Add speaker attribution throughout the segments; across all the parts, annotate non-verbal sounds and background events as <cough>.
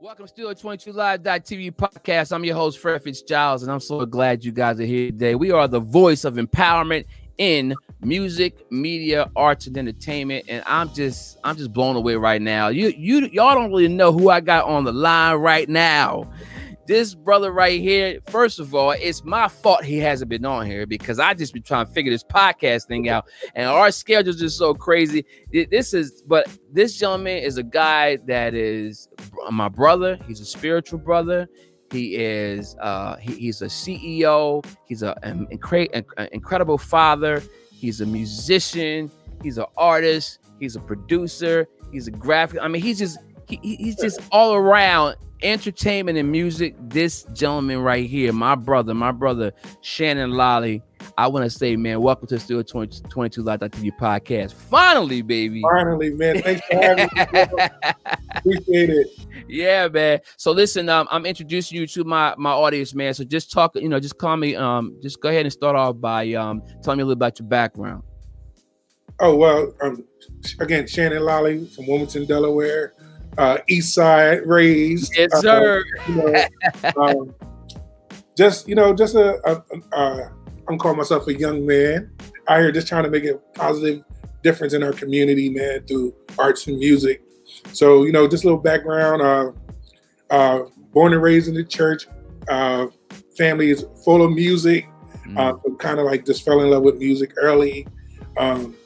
Speaker 1: Welcome to Studio 22 Live.tv podcast. I'm your host, Fred Fitzgiles, and I'm so glad you guys are here today. We are the voice of empowerment in music, media, arts, and entertainment. And I'm just I'm just blown away right now. You you y'all don't really know who I got on the line right now this brother right here, first of all, it's my fault he hasn't been on here because I just been trying to figure this podcast thing out, and our schedules are so crazy. This is, but this gentleman is a guy that is my brother. He's a spiritual brother. He is, uh, he, he's a CEO. He's a, an, an incredible father. He's a musician. He's an artist. He's a producer. He's a graphic. I mean, he's just he, he's just all around entertainment and music, this gentleman right here, my brother, my brother Shannon Lolley. I want to say, man, welcome to Studio 20, 22 Live TV podcast. Finally, baby.
Speaker 2: Finally, man. Thanks for having me. <laughs> Appreciate it.
Speaker 1: Yeah, man. So listen, um, I'm introducing you to my my audience, man. So just talk, you know, just call me, um, just go ahead and start off by um telling me a little about your background.
Speaker 2: Oh well, um, again, Shannon Lolley from Wilmington, Delaware uh, East Side raised.
Speaker 1: Yes, uh, sir.
Speaker 2: Uh, you know, um, just you know, just a, a, a I'm calling myself a young man out here, just trying to make a positive difference in our community, man, through arts and music. So you know, just a little background. Uh, uh, born and raised in the church. Uh, family is full of music. Mm. Uh, so kind of like just fell in love with music early. Um,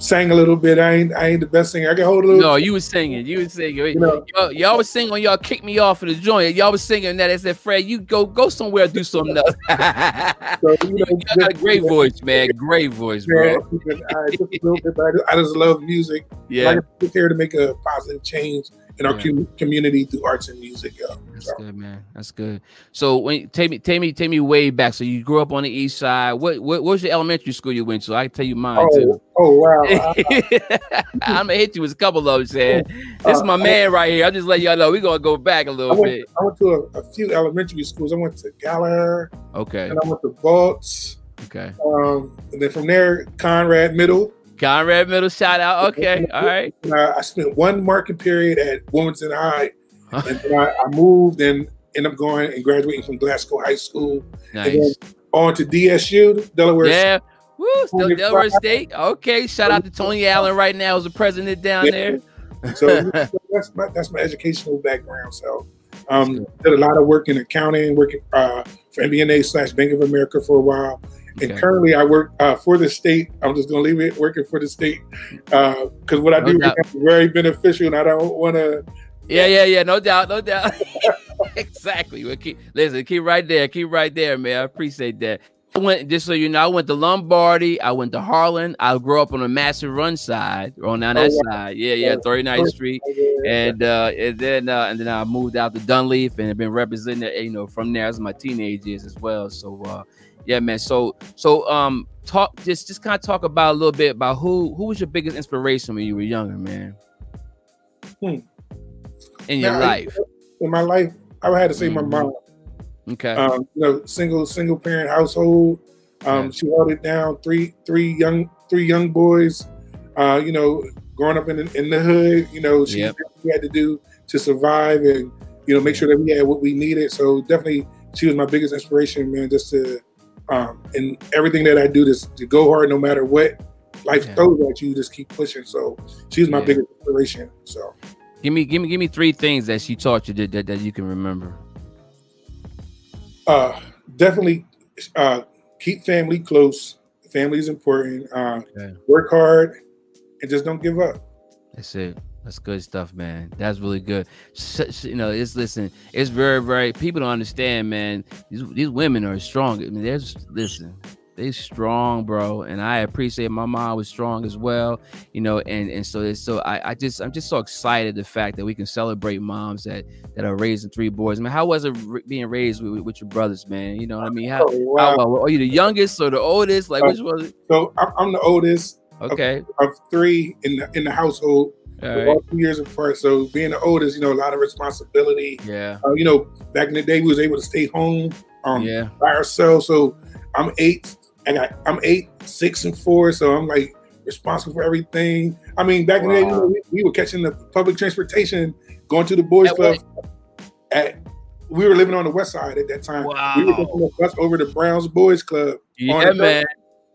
Speaker 2: sang a little bit. I ain't I ain't the best singer. I can hold a little.
Speaker 1: No, you was singing. You was singing. You know, y'all, y'all was singing when y'all kicked me off of the joint. Y'all was singing that. I said, Fred, you go go somewhere, do something else. <laughs> so, you know, <laughs> you got a great voice, man. Great voice, bro.
Speaker 2: I, I just love music.
Speaker 1: Yeah,
Speaker 2: I here to make a positive change in our yeah. community through arts and music. Yo.
Speaker 1: That's so. good, man. That's good. So when take me, take me, take me way back. So you grew up on the east side. What what, what was your elementary school you went to? I can tell you mine
Speaker 2: oh,
Speaker 1: too.
Speaker 2: Oh wow! <laughs>
Speaker 1: I'm gonna hit you with a couple of them. This is my uh, man right here. I'm just letting y'all know we're gonna go back a little
Speaker 2: I went,
Speaker 1: bit.
Speaker 2: I went to a, a, few elementary schools. I went to Gallagher.
Speaker 1: Okay.
Speaker 2: And I went to Baltz.
Speaker 1: Okay.
Speaker 2: Um, and then from there, Conrad Middle.
Speaker 1: Conrad Middle shout out. Okay, <laughs> all right.
Speaker 2: I spent one marking period at Wilmington High, and then I, I, moved and ended up going and graduating from Glasgow High School.
Speaker 1: Nice. And then
Speaker 2: on to DSU, Delaware.
Speaker 1: Yeah. Woo, still Delaware State. Okay, shout out to Tony <laughs> Allen right now as the president down yeah. there.
Speaker 2: so <laughs> that's my that's my educational background. So um, did a lot of work in accounting, working uh, for MBNA slash Bank of America for a while. And currently, I work uh, for the state. I'm just going to leave it working for the state because uh, what I no do doubt. is very beneficial, and I don't want to.
Speaker 1: Yeah, yeah, yeah. No doubt, no doubt. <laughs> exactly. Well, keep listen. Keep right there. Keep right there, man. I appreciate that. I went just so you know. I went to Lombardy. I went to Harlan. I grew up on the Matson Run side, on down that oh, yeah. side. Yeah, yeah, 39th Street, and uh, and then uh, and then I moved out to Dunleith and have been representing, you know, from there as my teenage years as well. So uh, yeah, man. So so um talk just just kind of talk about a little bit about who who was your biggest inspiration when you were younger, man.
Speaker 2: Hmm.
Speaker 1: In your now, life.
Speaker 2: In my life, I had to say mm-hmm. my mom.
Speaker 1: Okay.
Speaker 2: Um, you know, single single parent household. Um, yeah. she held it down. Three three young three young boys. Uh, you know, growing up in the, in the hood. You know, she yep. had to do to survive and you know make sure that we had what we needed. So definitely, she was my biggest inspiration, man. Just to um, and everything that I do is to go hard no matter what life yeah. throws at you. Just keep pushing. So she's my yeah. biggest inspiration. So
Speaker 1: give me, give me, give me three things that she taught you that that, that you can remember.
Speaker 2: Uh, definitely uh, keep family close. Family is important. Uh, okay. Work hard and just don't give up.
Speaker 1: That's it. That's good stuff, man. That's really good. you know, it's listen. It's very, very. People don't understand, man. These these women are strong. I mean, there's listen. They strong, bro, and I appreciate my mom was strong as well. You know, and and so so I, I just I'm just so excited the fact that we can celebrate moms that that are raising three boys. I mean, how was it being raised with, with your brothers, man? You know what I mean? How, oh, wow. how are you the youngest or the oldest? Like, uh, which was it?
Speaker 2: So I'm the oldest.
Speaker 1: Okay.
Speaker 2: Of, of three in the in the household right. all two years apart. So being the oldest, you know, a lot of responsibility.
Speaker 1: Yeah.
Speaker 2: Uh, you know, back in the day, we was able to stay home um,
Speaker 1: yeah.
Speaker 2: by ourselves. So I'm eight. I got I'm eight, six, and four. So I'm like responsible for everything. I mean, back wow. in the day, you know, we, we, were catching the public transportation, going to the boys club. at we were living on the west side at that time.
Speaker 1: Wow.
Speaker 2: We were taking the bus over to Browns Boys Club.
Speaker 1: Yeah, man.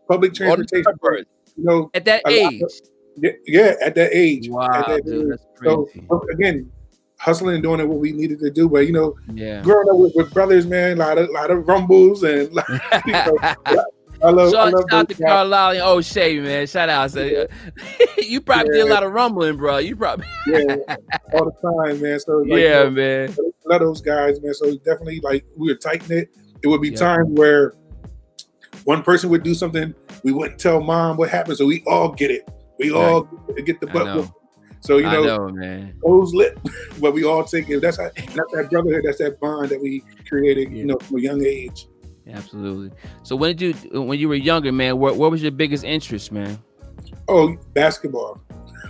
Speaker 2: Public transportation. You know,
Speaker 1: At that age.
Speaker 2: of- yeah, yeah, at that age.
Speaker 1: Wow,
Speaker 2: at that
Speaker 1: dude,
Speaker 2: age. So again, hustling and doing what we needed to do. But you know,
Speaker 1: Yeah.
Speaker 2: growing up with, with brothers, man, a lot of lot of rumbles and like, <laughs> you know, I love, I
Speaker 1: Shout out to. Carlisle and O'Shea, man. Shout out. So, <laughs> you probably did a lot of rumbling, bro. You probably,
Speaker 2: yeah, <laughs> all the time, man. So like,
Speaker 1: yeah,
Speaker 2: you know,
Speaker 1: man.
Speaker 2: love those guys, man. So definitely, like we were tight knit. It would be
Speaker 1: Yeah.
Speaker 2: times where one person would do something, we wouldn't tell mom what happened, so we all get it. We all get the butt. whooping. So you know,
Speaker 1: know, man.
Speaker 2: those lit, <laughs> but we all take it. That's how, that's that brotherhood. That's that bond that we created.
Speaker 1: Yeah.
Speaker 2: You know, from a young age.
Speaker 1: Absolutely. So when did you, when you were younger, man, what, what was your biggest interest, man?
Speaker 2: Oh, basketball.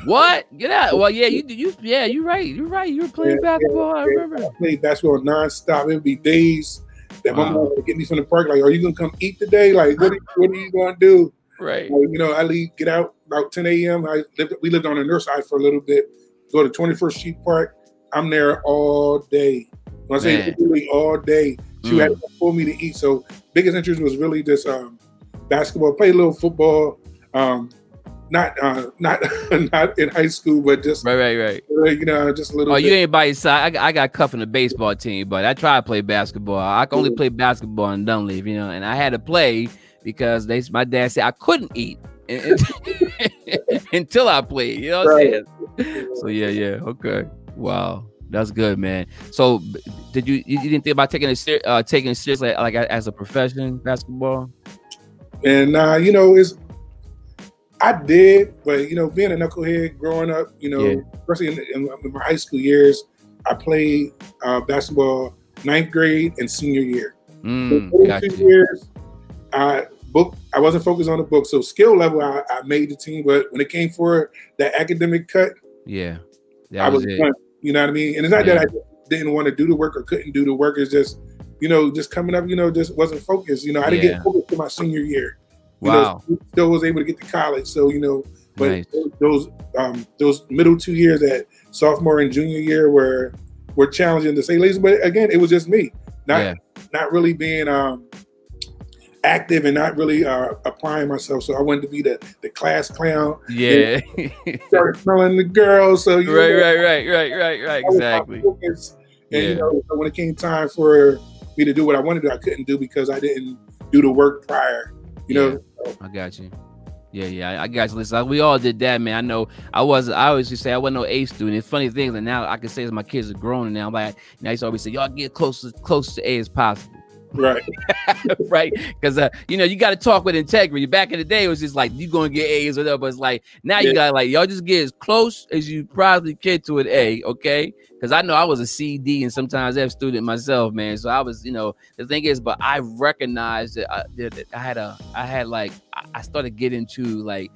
Speaker 1: What? Get out. Well, yeah, you you yeah, you're right. You're right. You were playing
Speaker 2: Yeah,
Speaker 1: basketball. I
Speaker 2: yeah.
Speaker 1: remember.
Speaker 2: I played basketball nonstop. It'd be days that my
Speaker 1: Wow.
Speaker 2: mom would get me from the park. Like, are you gonna come eat today? Like, what are, what are you gonna do?
Speaker 1: Right.
Speaker 2: You know, I leave, get out about 10 a.m. I lived, we lived on the north side for a little bit. Go to 21st Street Park. I'm there all day. When I say
Speaker 1: Man.
Speaker 2: literally all day, she
Speaker 1: Mm.
Speaker 2: had to pull me to eat. So biggest interest was really just um, basketball. Play a little football. Um, not uh, not <laughs> not in high school, but just
Speaker 1: Right, right, right.
Speaker 2: uh, you know, just a little.
Speaker 1: Oh,
Speaker 2: bit.
Speaker 1: you ain't by your side. I, got- I got cuffed in the baseball team, but I tried to play basketball. I can only play basketball in Dunleith, you know, and I had to play because they my dad said I couldn't eat and- <laughs> and- until I played. You know what
Speaker 2: Right.
Speaker 1: I'm saying? So yeah, yeah, okay. Wow, that's good, man. So did you you you didn't think about taking it ser- uh, taking it seriously like as a profession basketball?
Speaker 2: And uh, you know, it's I did, but you know, being a knucklehead growing up, you know,
Speaker 1: Yeah.
Speaker 2: especially in, in, in my high school years, I played uh, basketball ninth grade and senior year.
Speaker 1: Mm,
Speaker 2: The
Speaker 1: got
Speaker 2: first two years, I book. I wasn't focused on the book, so skill level, I, I made the team. But when it came for that academic cut,
Speaker 1: Yeah, that
Speaker 2: I
Speaker 1: was,
Speaker 2: was. You know what I mean? And it's not
Speaker 1: Yeah.
Speaker 2: that I didn't want to do the work or couldn't do the work. It's just, you know, just coming up, you know, just wasn't focused. You know, I didn't
Speaker 1: Yeah.
Speaker 2: get focused to my senior year. You
Speaker 1: Wow,
Speaker 2: know, still was able to get to college. So, you know, but
Speaker 1: nice.
Speaker 2: those um those middle two years at sophomore and junior year were were challenging to say least. But again, it was just me. Not
Speaker 1: Yeah.
Speaker 2: not really being um active and not really uh, applying myself. So I wanted to be the the class clown.
Speaker 1: Yeah.
Speaker 2: Started smelling the girls. So you
Speaker 1: right,
Speaker 2: know,
Speaker 1: right, right, right, right, right.
Speaker 2: that was my
Speaker 1: Exactly.
Speaker 2: And
Speaker 1: Yeah.
Speaker 2: you know, so when it came time for me to do what I wanted to, I couldn't do because I didn't do the work prior. You know,
Speaker 1: I got you. Yeah, yeah, I- I got you. Listen, we all did that, man. I know I was. I always used to say I wasn't no A student. It's funny things, and now I can say as my kids are grown, and now I'm like, now I used to always say, y'all get close as close to A as possible,
Speaker 2: right? <laughs>
Speaker 1: right? Because uh, you know you got to talk with integrity. Back in the day, it was just like you gonna get A's or whatever. But it's like now you
Speaker 2: Yeah.
Speaker 1: got like y'all just get as close as you probably can to an A, okay? Because I know I was a C, D, and sometimes F student myself, man. So I was, you know, the thing is, but I recognized that I, that I had a, I had like, I- I started getting to like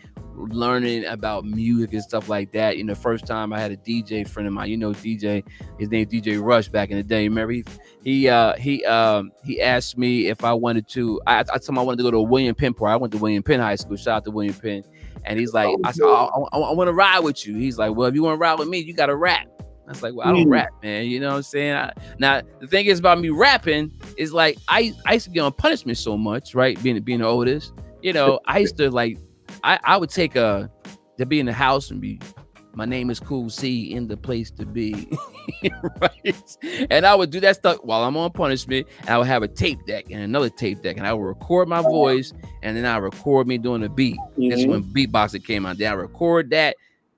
Speaker 1: learning about music and stuff like that. You know, first time I had a DJ friend of mine, you know, DJ, his name DJ Rush back in the day. Remember he, he, uh, he, um, he asked me if I wanted to. I, I told him I wanted to go to William Penn Park. I went to William Penn High School. Shout out to William Penn. And he's like, I said, I, want to ride with you. He's like, well, if you want to ride with me, you got to rap. I was like, well, I don't
Speaker 2: Mm.
Speaker 1: rap, man. You know what I'm saying? I, now the thing is about me rapping is like I, I used to get on punishment so much, right? Being being the oldest, you know, I used to like I, I would take a to be in the house and be my name is Cool C in the place to be. <laughs> right. And I would do that stuff while I'm on punishment. And I would have a tape deck and another tape deck, and I would record my voice and then I record me doing a beat. That's
Speaker 2: Mhm.
Speaker 1: when beatboxing came out. Then I record that,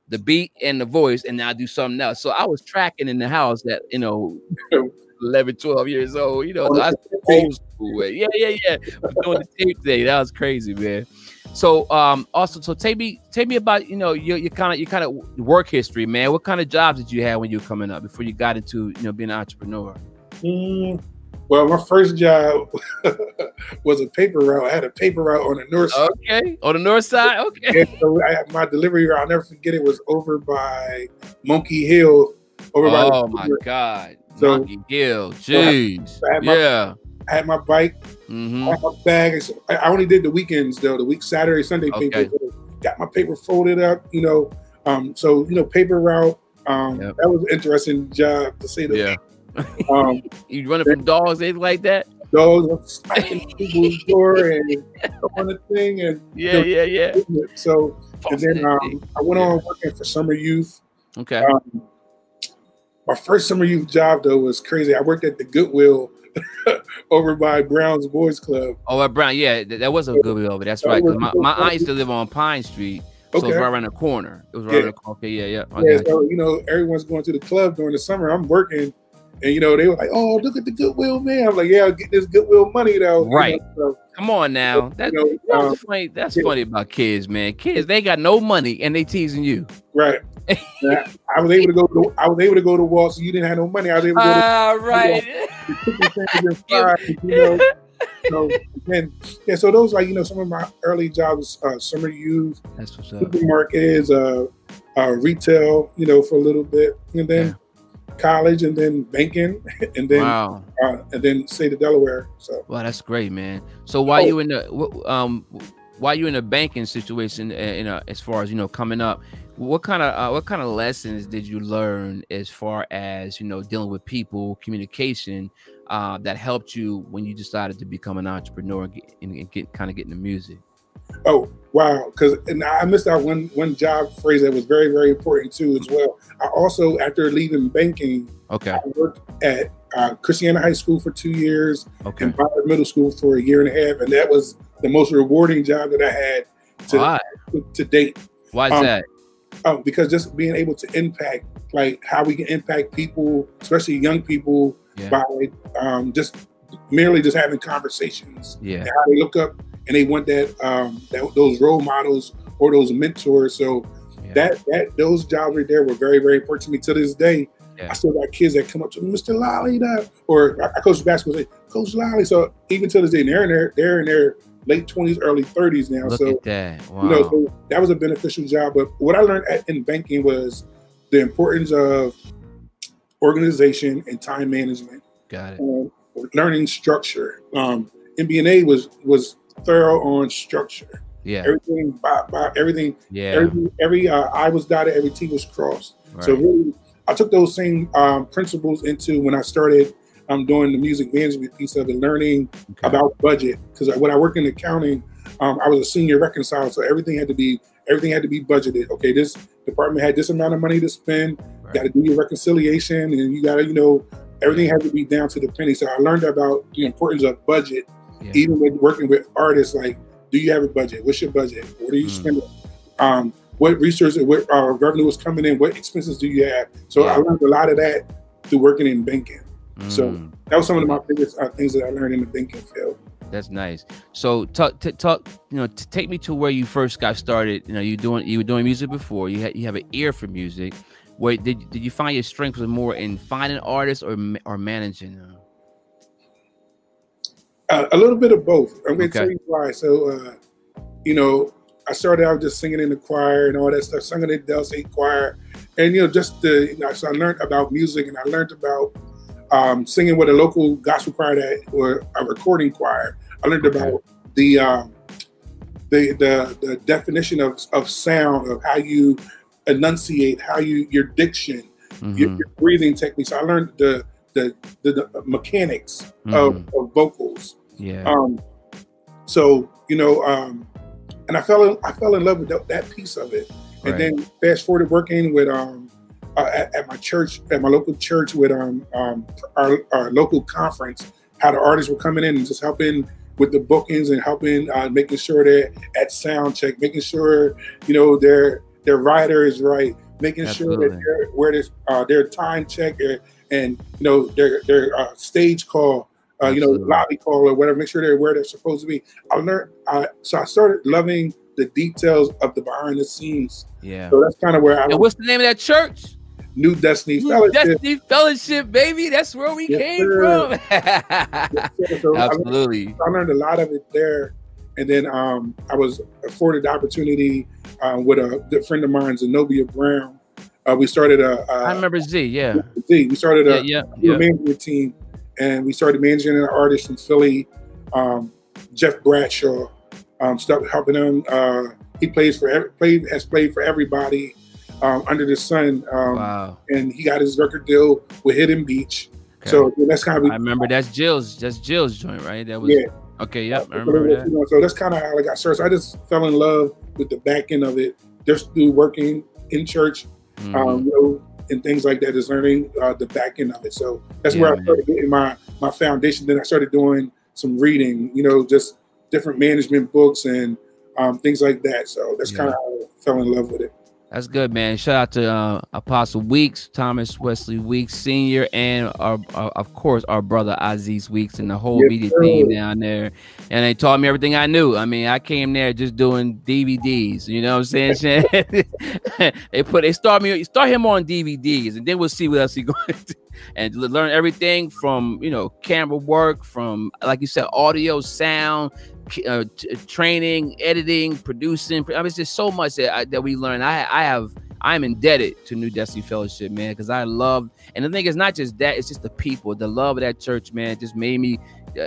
Speaker 1: the beat and the voice, and then I do something else. So I was tracking in the house that, you know <laughs> 11, 12 years old. You know,
Speaker 2: Oh,
Speaker 1: that's the old school way. Yeah, yeah, yeah. Doing the tape thing, that was crazy, man. So um also so take me take me about you know your your kind of your kind of work history, man. What kind of jobs did you have when you were coming up before you got into you know being an entrepreneur?
Speaker 2: Mm, well, my first job <laughs> was a paper route. I had a paper route on the north side.
Speaker 1: Okay, on the north side. Okay.
Speaker 2: So I, my delivery route, I'll never forget it, was over by Monkey Hill. Over by
Speaker 1: Oh my God,
Speaker 2: So-
Speaker 1: Monkey Hill. Jeez.
Speaker 2: I had my-
Speaker 1: Yeah.
Speaker 2: I had my bike,
Speaker 1: hmm
Speaker 2: I had my bag. I only did the weekends though, the week Saturday, Sunday paper.
Speaker 1: Okay.
Speaker 2: So Got my paper folded up, you know. Um, so you know, paper route. Um,
Speaker 1: Yep.
Speaker 2: that was an interesting job to say the
Speaker 1: Yeah.
Speaker 2: Um, <laughs>
Speaker 1: you running from dogs, anything like that?
Speaker 2: Dogs smacking people's door and on the thing, and
Speaker 1: yeah, yeah, yeah.
Speaker 2: So and then um, I went on working for Summer Youth.
Speaker 1: Okay.
Speaker 2: Um, my first summer youth job though was crazy. I worked at the Goodwill <laughs> over by Brown's Boys Club.
Speaker 1: Oh, at Brown, yeah, that was a Goodwill, but that's right. My, my aunt used to live on Pine Street. So okay. it was right around the corner. It was right yeah. around the corner. Okay, yeah, yeah.
Speaker 2: Yeah, so you know, everyone's going to the club during the summer. I'm working, and you know, they were like, "Oh, look at the Goodwill man." I'm like, "Yeah, I'll get this Goodwill money though."
Speaker 1: Right. You know, so, Come on now. That's, you know, that's um, funny. That's yeah. funny about kids, man. Kids, they got no money and they teasing you.
Speaker 2: Right. I was able to go. To, I was able to go to Wall, so you didn't have no money. I was able to go.
Speaker 1: Ah, <laughs> uh, right.
Speaker 2: You know, so yeah, so those like you know some of my early jobs, uh, summer youth,
Speaker 1: That's what's up.
Speaker 2: supermarkets, uh, uh, retail, you know, for a little bit, and then yeah. College, and then banking, <laughs> and then wow. uh, and then state of Delaware. So
Speaker 1: wow, that's great, man. So while oh. you in the um while you in the banking situation, uh, you know, as far as you know, coming up, what kind of uh, what kind of lessons did you learn as far as you know dealing with people, communication, uh, that helped you when you decided to become an entrepreneur and get, and get kind of get into music?
Speaker 2: Oh wow! Because and I missed out one one job phrase that was very very important too as well. I also after leaving banking,
Speaker 1: okay, I
Speaker 2: worked at uh, Christiana High School for two years,
Speaker 1: okay,
Speaker 2: and Bayard Middle School for a year and a half, and that was the most rewarding job that I had to to, to date.
Speaker 1: Why is um, that?
Speaker 2: Oh, because just being able to impact like how we can impact people, especially young people, yeah. by um, just merely just having conversations.
Speaker 1: Yeah,
Speaker 2: how they look up and they want that, um, that those role models or those mentors. So yeah. that that those jobs right there were very very important to me to this day. Yeah. I still got kids that come up to me, Mr. Lolley, or I coach basketball, say Coach Lolley. So even to this day, they're in their they're in their late twenties, early thirties now.
Speaker 1: Look
Speaker 2: so
Speaker 1: at that. Wow.
Speaker 2: You know, so that was a beneficial job. But what I learned at, in banking was the importance of organization and time management.
Speaker 1: Got it.
Speaker 2: learning structure. Um, MBNA was was thorough on structure.
Speaker 1: Yeah.
Speaker 2: Everything by, by everything.
Speaker 1: Yeah.
Speaker 2: Every, every uh, I was dotted, every T was crossed. Right. So really, I took those same um, principles into when I started I'm doing the music management piece of it, learning okay. about budget. Because when I work in accounting, um, I was a senior reconciler, so everything had to be everything had to be budgeted. Okay, this department had this amount of money to spend. Right. Got to do your reconciliation, and you got to, you know, everything had to be down to the penny. So I learned about the importance of budget, yeah. even when working with artists. Like, do you have a budget? What's your budget? What are you mm. spending? Um, what resources, what uh, revenue is coming in? What expenses do you have? So yeah. I learned a lot of that through working in banking. So mm. that was some of my biggest uh, things that I learned in the banking field.
Speaker 1: That's nice. So talk, t- talk, you know, t- take me to where you first got started. You know, you doing you were doing music before. You had you have an ear for music. Where did did you find your strength was more in finding artists or or managing them?
Speaker 2: Uh, a little bit of both. I'm going to okay. tell you why. So, uh, you know, I started out just singing in the choir and all that stuff, singing in the Delta choir, and you know, just the you know, so I learned about music and I learned about um, singing with a local gospel choir that, or a recording choir. I learned okay. about the, um, the the the definition of, of sound, of how you enunciate, how you your diction, mm-hmm. your, your, breathing techniques. I learned the the the, the mechanics mm-hmm. of, of, vocals.
Speaker 1: Yeah.
Speaker 2: Um, so you know, um, and I fell in I fell in love with that, that piece of it. And right. then fast forward to working with um, uh, at, at, my church, at my local church, with um, um our, our, local conference, how the artists were coming in and just helping with the bookings and helping uh, making sure they're at sound check, making sure you know their their rider is right, making Absolutely. sure that they're where their uh, their time check and, and you know their their uh, stage call. Uh, you know, lobby call or whatever. Make sure they're where they're supposed to be. I learned, I, so I started loving the details of the behind the scenes.
Speaker 1: Yeah.
Speaker 2: So that's kind of where I.
Speaker 1: And what's the name of that church?
Speaker 2: New Destiny
Speaker 1: New
Speaker 2: Fellowship.
Speaker 1: Destiny Fellowship, baby. That's where we yes, came sir. from.
Speaker 2: yes, <laughs> so
Speaker 1: Absolutely.
Speaker 2: I learned, I learned, a lot of it there. And then um, I was afforded the opportunity uh, with a good friend of mine, Zenobia Brown. Uh, we started a, a.
Speaker 1: I remember Z, yeah.
Speaker 2: Z. We started a,
Speaker 1: yeah, yeah, yeah.
Speaker 2: management team, and we started managing an artist in Philly, um, Jeff Bradshaw. Um, stuff helping him. Uh, he plays for every, played has played for everybody um, under the sun. Um,
Speaker 1: wow.
Speaker 2: And he got his record deal with Hidden Beach. Okay. So that's kind of.
Speaker 1: I remember that's Jill's. That's Jill's joint, right? That was. Yeah. Okay. Yep. I remember that.
Speaker 2: You know, so that's kind of how I got started. So I just fell in love with the back end of it, just through working in church, mm-hmm. um, you know, and things like that. Is learning uh, the back end of it. So that's yeah, where I started getting my my foundation. Then I started doing some reading. You know, just different management books and um, things like that. So that's yeah. kind of how I fell in love with it.
Speaker 1: That's good, man. Shout out to uh, Apostle Weeks, Thomas Wesley Weeks Senior, and our, our, of course our brother Aziz Weeks and the whole yes, media sir. team down there. And they taught me everything I knew. I mean, I came there just doing DVDs. You know what I'm saying? <laughs> they put they start me start him on DVDs, and then we'll see what else he <laughs> going to and learn everything from you know camera work, from like you said, audio, sound, uh, t- training, editing, producing. I mean, it's just so much that I, that we learn. I I have I'm indebted to New Destiny Fellowship, man, because I love. And the thing is, not just that; it's just the people, the love of that church, man. Just made me.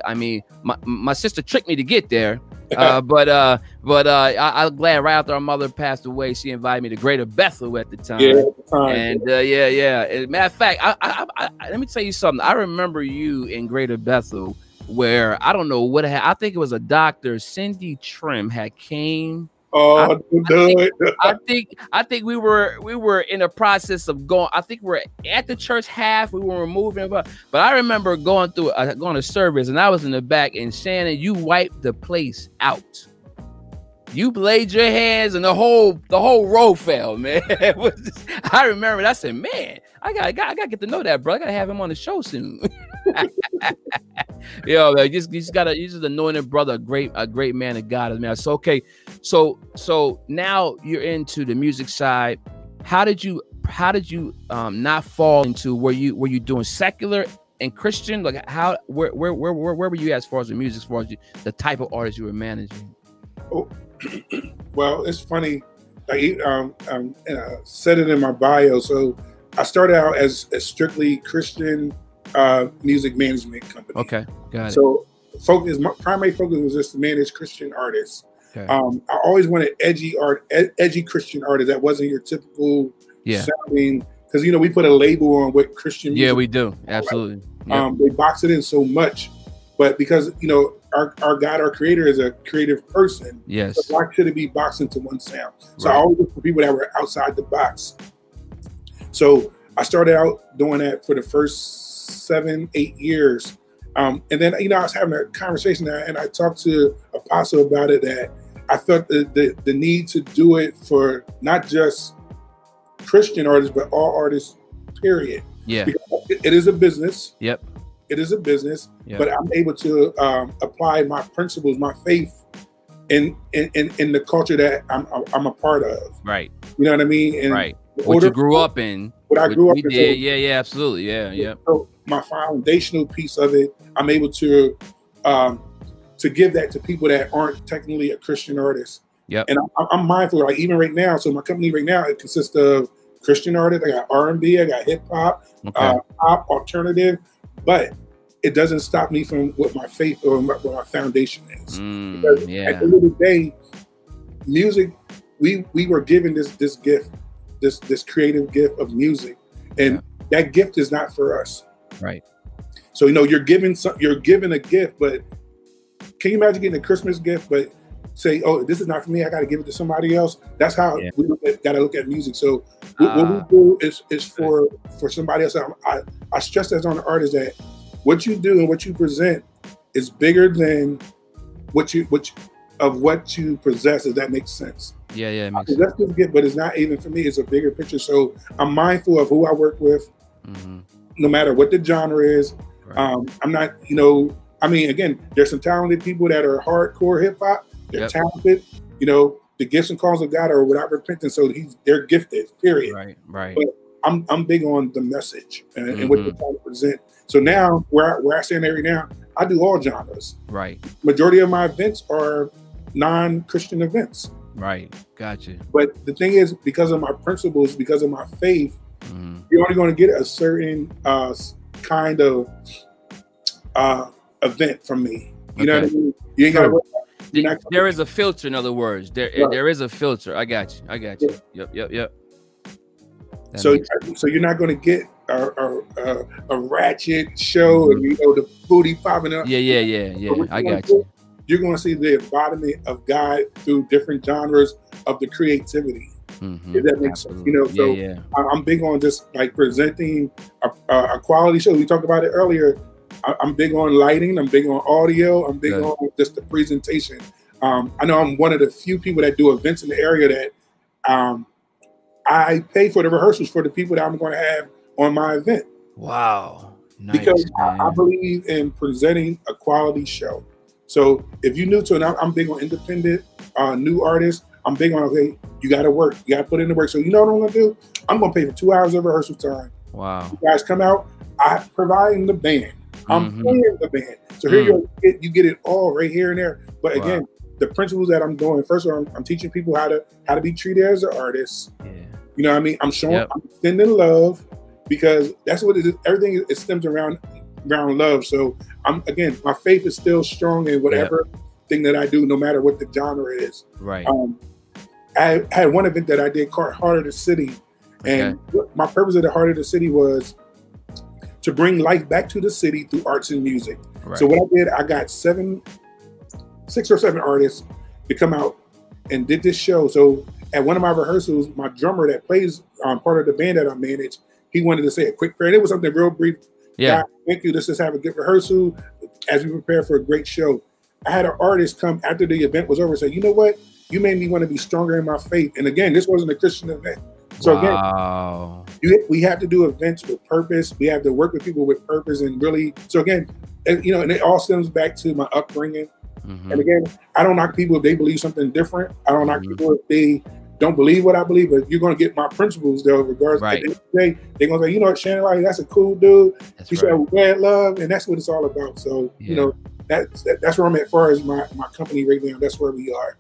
Speaker 1: I mean, my my sister tricked me to get there, <laughs> uh, but uh, but uh, I, am glad right after our mother passed away, she invited me to Greater Bethel at the time. Yeah, the time. and uh, yeah, yeah. matter of fact, I, I, I, let me tell you something. I remember you in Greater Bethel where I don't know what I think it was a doctor, Cindy Trimm, had came.
Speaker 2: Oh, I, I, think, <laughs>
Speaker 1: I, think, I think we were we were in the process of going. I think we're at the church half. We were moving, but but I remember going through uh, going to service, and I was in the back. And Shannon, you wiped the place out. You laid your hands, and the whole the whole row fell, <laughs> man. Just, <laughs> I remember. I said, man, I got I got I got to get to know that, bro. I got to have him on the show soon. <laughs> Yo, man, just you just gotta you just anointed brother, a great a great man of God, man. So okay, so so now you're into the music side. How did you how did you um not fall into were you were you doing secular and Christian? Like how where where where where, where were you as far as the music, as far as you, the type of artists you were managing?
Speaker 2: Oh, <clears throat> well, it's funny. I um, um uh, said it in my bio. So I started out as a strictly Christian uh, music management company.
Speaker 1: Okay, got
Speaker 2: it. So focus, my primary focus was just to manage Christian artists. Okay. Um, I always wanted edgy art, ed- edgy Christian artists that wasn't your typical
Speaker 1: yeah.
Speaker 2: sounding. Because you know we put a label on what Christian.
Speaker 1: Yeah, we do absolutely.
Speaker 2: Yep. Um, they box it in so much, but because you know our, our God, our Creator, is a creative person.
Speaker 1: Yes.
Speaker 2: So why should it be boxed into one sound? So right. I always look for people that were outside the box. So I started out doing that for the first seven, eight years. Um, and then, you know, I was having a conversation there and I talked to Apostle about it that I felt the, the, the need to do it for not just Christian artists, but all artists, period.
Speaker 1: Yeah.
Speaker 2: it is a business.
Speaker 1: Yep.
Speaker 2: It is a business, yep. but I'm able to um, apply my principles, my faith in, in, in, in the culture that I'm, I'm a part of.
Speaker 1: Right.
Speaker 2: You know what I mean?
Speaker 1: And right. What you grew up in.
Speaker 2: What I grew up in.
Speaker 1: Yeah, yeah, yeah, absolutely. Yeah, yeah.
Speaker 2: So my foundational piece of it, I'm able to um, to give that to people that aren't technically a Christian artist.
Speaker 1: Yeah.
Speaker 2: And I'm, I'm, mindful, like even right now. So my company right now it consists of Christian artists. I got R and B. I got hip hop, okay. uh, pop, alternative, but it doesn't stop me from what my faith or my, what my foundation is.
Speaker 1: Mm, because yeah.
Speaker 2: at the end of the day, music, we we were given this this gift, this this creative gift of music, and yeah. that gift is not for us.
Speaker 1: Right.
Speaker 2: So you know you're giving some, you're giving a gift, but can you imagine getting a Christmas gift, but say, "Oh, this is not for me. I got to give it to somebody else." That's how yeah. we got to look at music. So uh, what we ah. do is is for for somebody else. I I stress that on the artist that what you do and what you present is bigger than what you which of what you possess. If that makes sense.
Speaker 1: Yeah, yeah, it makes
Speaker 2: sense. That's just gift, but it's not even for me. It's a bigger picture. So I'm mindful of who I work with. Mm-hmm no matter what the genre is. Right. Um, I'm not, you know, I mean, again, there's some talented people that are hardcore hip hop. They're yep. talented. You know, the gifts and calls of God are without repentance, so he's they're gifted. Period.
Speaker 1: Right, right.
Speaker 2: But I'm I'm big on the message and, mm-hmm. and what they're mm-hmm. trying to present. So now, where I, where I stand right now, I do all genres.
Speaker 1: Right.
Speaker 2: Majority of my events are non-Christian events.
Speaker 1: Right. Gotcha.
Speaker 2: But the thing is, because of my principles, because of my faith, Mm-hmm. You're only going to get a certain uh, kind of uh, event from me. You okay. know what I mean? You ain't
Speaker 1: got to. There is a filter, in other words. There, right. there is a filter. I got you. I got you. Yeah. Yep, yep, yep. That
Speaker 2: so so you're not going to get a, a, a, a ratchet show and you know the booty popping up.
Speaker 1: Yeah, yeah, yeah, yeah. I got you.
Speaker 2: do, You're going to see the embodiment of God through different genres of the creativity.
Speaker 1: Mhm.
Speaker 2: If that makes sense, you know,
Speaker 1: Absolutely.
Speaker 2: so-
Speaker 1: yeah,
Speaker 2: I'm big on just like presenting a, a, quality show. We talked about it earlier. I, I'm big on lighting. I'm big on audio. I'm big
Speaker 1: Good.
Speaker 2: on just the presentation. Um, I know I'm one of the few people that do events in the area that um, I pay for the rehearsals for the people that I'm going to have on my event
Speaker 1: Wow. Nice,
Speaker 2: because I, I believe in presenting a quality show. So if you're new to it, I'm, I'm big on independent, uh, new artists. I'm big on okay, you got to work, you got to put in the work. So you know what I'm going to do? I'm going to pay for two hours of rehearsal time.
Speaker 1: Wow.
Speaker 2: You guys come out. I providing the band. I'm
Speaker 1: Mhm.
Speaker 2: playing the band. So here
Speaker 1: Mm.
Speaker 2: you get you get it all right here and there. But
Speaker 1: Wow.
Speaker 2: again, the principles that I'm doing. First of all, I'm, I'm teaching people how to how to be treated as an artist.
Speaker 1: Yeah.
Speaker 2: You know what I mean? I'm showing,
Speaker 1: Yep.
Speaker 2: I'm extending love because that's what it is. Everything it stems around around love. So I'm again, my faith is still strong in whatever thing that I do, no matter what the genre is.
Speaker 1: Right.
Speaker 2: Um, I had one event that I did called Heart of the City, and what my purpose of the Heart of the City was to bring life back to the city through arts and music.
Speaker 1: right.
Speaker 2: So what I did, I got seven, six or seven artists to come out and did this show. So at one of my rehearsals, my drummer that plays um, part of the band that I manage, he wanted to say a quick prayer. And it was something real brief.
Speaker 1: yeah.
Speaker 2: God, thank you. Let's just have a good rehearsal as we prepare for a great show. I had an artist come after the event was over and say, you know what? You made me want to be stronger in my faith. And again, this wasn't a Christian event. So again, you, we have to do events with purpose. We have to work with people with purpose and really. So again, and, you know, and it all stems back to my upbringing.
Speaker 1: Mhm.
Speaker 2: And again, I don't knock people if they believe something different. I don't knock
Speaker 1: Mhm.
Speaker 2: people if they don't believe what I believe. But you're going to get my principles though, regardless.
Speaker 1: Right.
Speaker 2: At the end of the day, they're going to say, you know what, Shannon, like that's a cool dude.
Speaker 1: That's
Speaker 2: We
Speaker 1: right.
Speaker 2: have bad love, and that's what it's all about. So
Speaker 1: Yeah.
Speaker 2: you know, that's that, that's where I'm at. As far as my my company right now, that's where we are.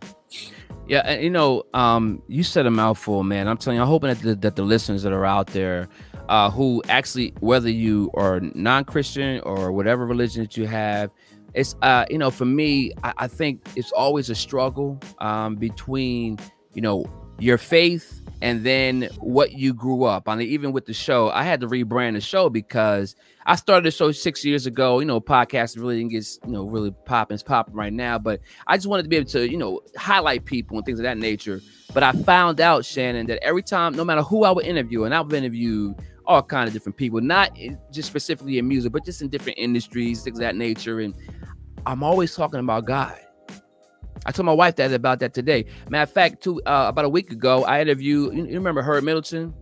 Speaker 1: Yeah, and you know, um, you said a mouthful, man. I'm telling you, I'm hoping that the, that the listeners that are out there, uh, who actually, whether you are non-Christian or whatever religion that you have, it's uh, you know, for me, I, I think it's always a struggle um, between you know your faith and then what you grew up. I mean, even with the show, I had to rebrand the show because I started the show six years ago. You know, podcast really didn't get you know really popping. It's popping right now, but I just wanted to be able to, you know, highlight people and things of that nature. But I found out, Shannon, that every time, no matter who I would interview, and I've interviewed all kind of different people, not just specifically in music, but just in different industries, things of that nature. And I'm always talking about God. I told my wife that about that today. Matter of fact, two uh, about a week ago, I interviewed. You, you remember Herb Middleton?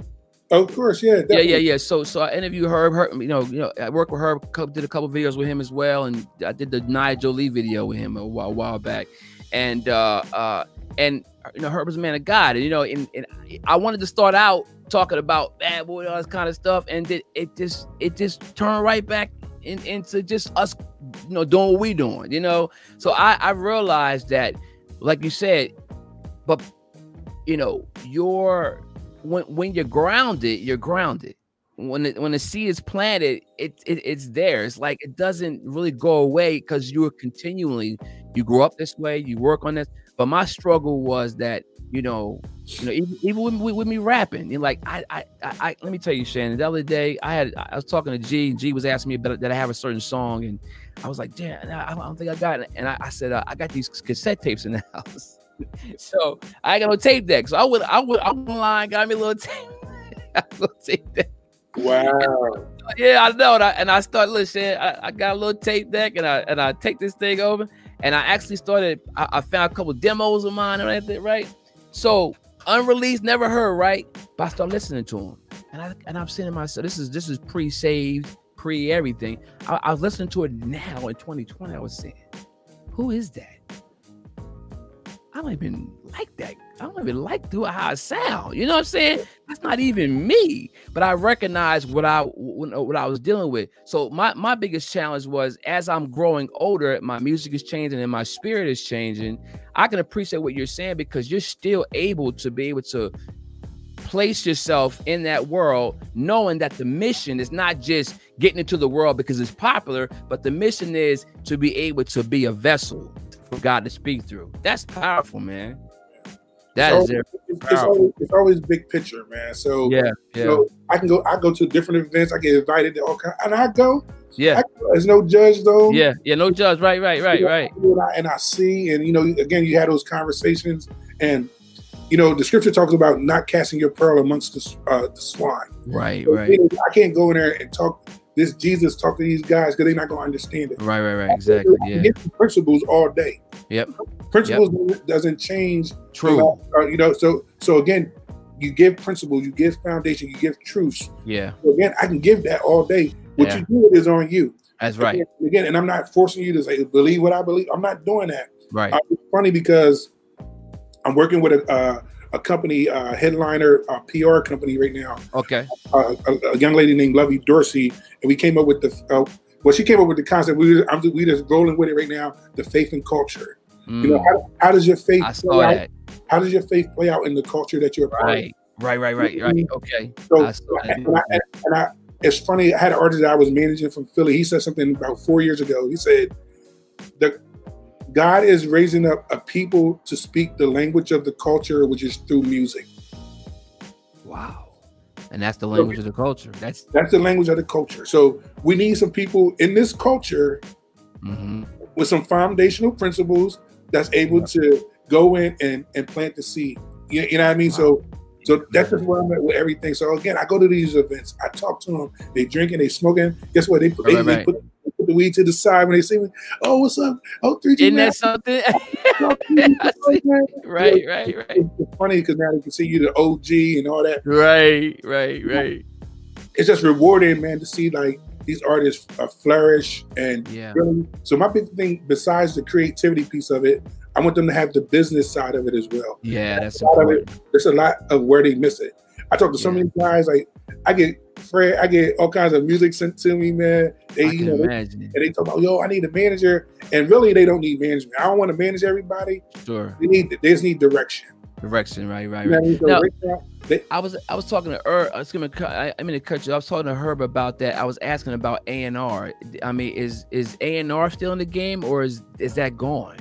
Speaker 2: Of course, yeah,
Speaker 1: Yeah,
Speaker 2: definitely.
Speaker 1: yeah, yeah. So, so I interviewed Herb. Herb, you know, you know, I worked with Herb, did a couple videos with him as well, and I did the Nigel Lee video with him a while, a while back, and uh, uh, and you know, Herb was a man of God, and you know, and, and I wanted to start out talking about bad boy, all this kind of stuff, and it, it just, it just turned right back in, into just us, you know, doing what we doing, you know. So I, I realized that, like you said, but you know, your when when you're grounded, you're grounded. When the, when the seed is planted, it, it it's there. It's like it doesn't really go away because you are continually you grow up this way, you work on this. But my struggle was that you know, you know, even, even with, with, with me rapping, you like I, I I let me tell you, Shannon. The other day, I had I was talking to G. G was asking me about that I have a certain song, and I was like, damn, I don't think I got it. And I, I said, uh, I got these cassette tapes in the <laughs> house. so I ain't got no tape deck. So I would I would I went online, got me a little <laughs> tape, <laughs> a little tape deck.
Speaker 2: Wow.
Speaker 1: Yeah, I know. And I, and I started listening. I, I got a little tape deck, and I and I take this thing over, and I actually started. I, I found a couple demos of mine and everything, right? So unreleased, never heard, right? But I started listening to them, and I and I'm saying to myself, this is this is pre-saved, pre everything. I, I was listening to it now in 2020. I was saying, who is that? I don't even like that. I don't even like do how I sound. You know what I'm saying? That's not even me. But I recognize what I what I was dealing with. So my my biggest challenge was as I'm growing older, my music is changing and my spirit is changing. I can appreciate what you're saying because you're still able to be able to place yourself in that world, knowing that the mission is not just getting into the world because it's popular, but the mission is to be able to be a vessel for God to speak through. That's powerful, man. That
Speaker 2: it's
Speaker 1: is
Speaker 2: always, it's, always, it's always big picture, man. So
Speaker 1: Yeah,
Speaker 2: you
Speaker 1: yeah,
Speaker 2: know, I can go. I go to different events. I get invited to all kind, and I go.
Speaker 1: yeah,
Speaker 2: I. There's no judge though.
Speaker 1: yeah, yeah. No judge. Right, right, right,
Speaker 2: You know,
Speaker 1: right.
Speaker 2: What I- and I see, and you know, again, you had those conversations, and you know, the scripture talks about not casting your pearl amongst the, uh, the swine.
Speaker 1: Right,
Speaker 2: So,
Speaker 1: right,
Speaker 2: you know, I can't go in there and talk this Jesus talk to these guys because they're not going to understand it.
Speaker 1: right, right, right. Exactly.
Speaker 2: I
Speaker 1: Yeah.
Speaker 2: principles all day.
Speaker 1: Yep.
Speaker 2: Principles doesn't change.
Speaker 1: True.
Speaker 2: Uh, you know, so so again, you give principles, you give foundation, you give truths.
Speaker 1: Yeah.
Speaker 2: So again, I can give that all day. What
Speaker 1: Yeah.
Speaker 2: you do is on you.
Speaker 1: That's right.
Speaker 2: Again, again, and I'm not forcing you to say believe what I believe. I'm not doing that.
Speaker 1: Right.
Speaker 2: Uh, it's funny because I'm working with a uh, a company, uh, headliner, uh, PR company right now.
Speaker 1: Okay.
Speaker 2: Uh, a, a young lady named Lovey Dorsey, and we came up with the. Uh, well, she came up with the concept. We I'm just, we just rolling with it right now. The faith and culture. You know,
Speaker 1: Mm,
Speaker 2: how, how does your faith
Speaker 1: I
Speaker 2: play
Speaker 1: saw
Speaker 2: out?
Speaker 1: that.
Speaker 2: How does your faith play out in the culture that you're part of?
Speaker 1: Right. Right, right, right, right. Okay.
Speaker 2: So,
Speaker 1: I saw that.
Speaker 2: and, I, and I, it's funny. I had an artist that I was managing from Philly. He said something about four years ago. He said, "The God is raising up a people to speak the language of the culture, which is through music.
Speaker 1: Wow. And that's the language of the culture. That's
Speaker 2: That's the language of the culture. So we need some people in this culture
Speaker 1: mhm.
Speaker 2: with some foundational principles that's able to go in and, and plant the seed. You, you know what I mean? So so that's just where I'm at with everything. So again, I go to these events, I talk to them, they drinking, they smoking. Guess what? They they,
Speaker 1: Right,
Speaker 2: they
Speaker 1: right.
Speaker 2: they put the weed to the side when they see me. Oh, what's up? Oh, 3G
Speaker 1: Isn't
Speaker 2: man.
Speaker 1: that something? <laughs>
Speaker 2: It's
Speaker 1: right, right, right.
Speaker 2: funny because now they can see you the OG and all that.
Speaker 1: Right, right, right.
Speaker 2: It's just rewarding, man, to see like these artists uh, flourish and
Speaker 1: Yeah.
Speaker 2: really. So my big thing, besides the creativity piece of it, I want them to have the business side of it as well.
Speaker 1: Yeah, that's
Speaker 2: A lot of it- There's a lot of where they miss it. I talk to so
Speaker 1: Yeah.
Speaker 2: many guys, like I get Fred, I get all kinds of music sent to me, man. They,
Speaker 1: I
Speaker 2: you
Speaker 1: can
Speaker 2: know, they, and they talk about, yo, I need a manager, and really they don't need management. I don't want to manage everybody.
Speaker 1: Sure.
Speaker 2: They need, they just need direction.
Speaker 1: Direction, right, right,
Speaker 2: You know
Speaker 1: right.
Speaker 2: I
Speaker 1: Now-
Speaker 2: they,
Speaker 1: I was I was talking to Herb. Uh, I was gonna cut. I, I'm gonna cut you. I was talking to Herb about that. I was asking about A and R. I mean, is is A and R still in the game, or is is that gone?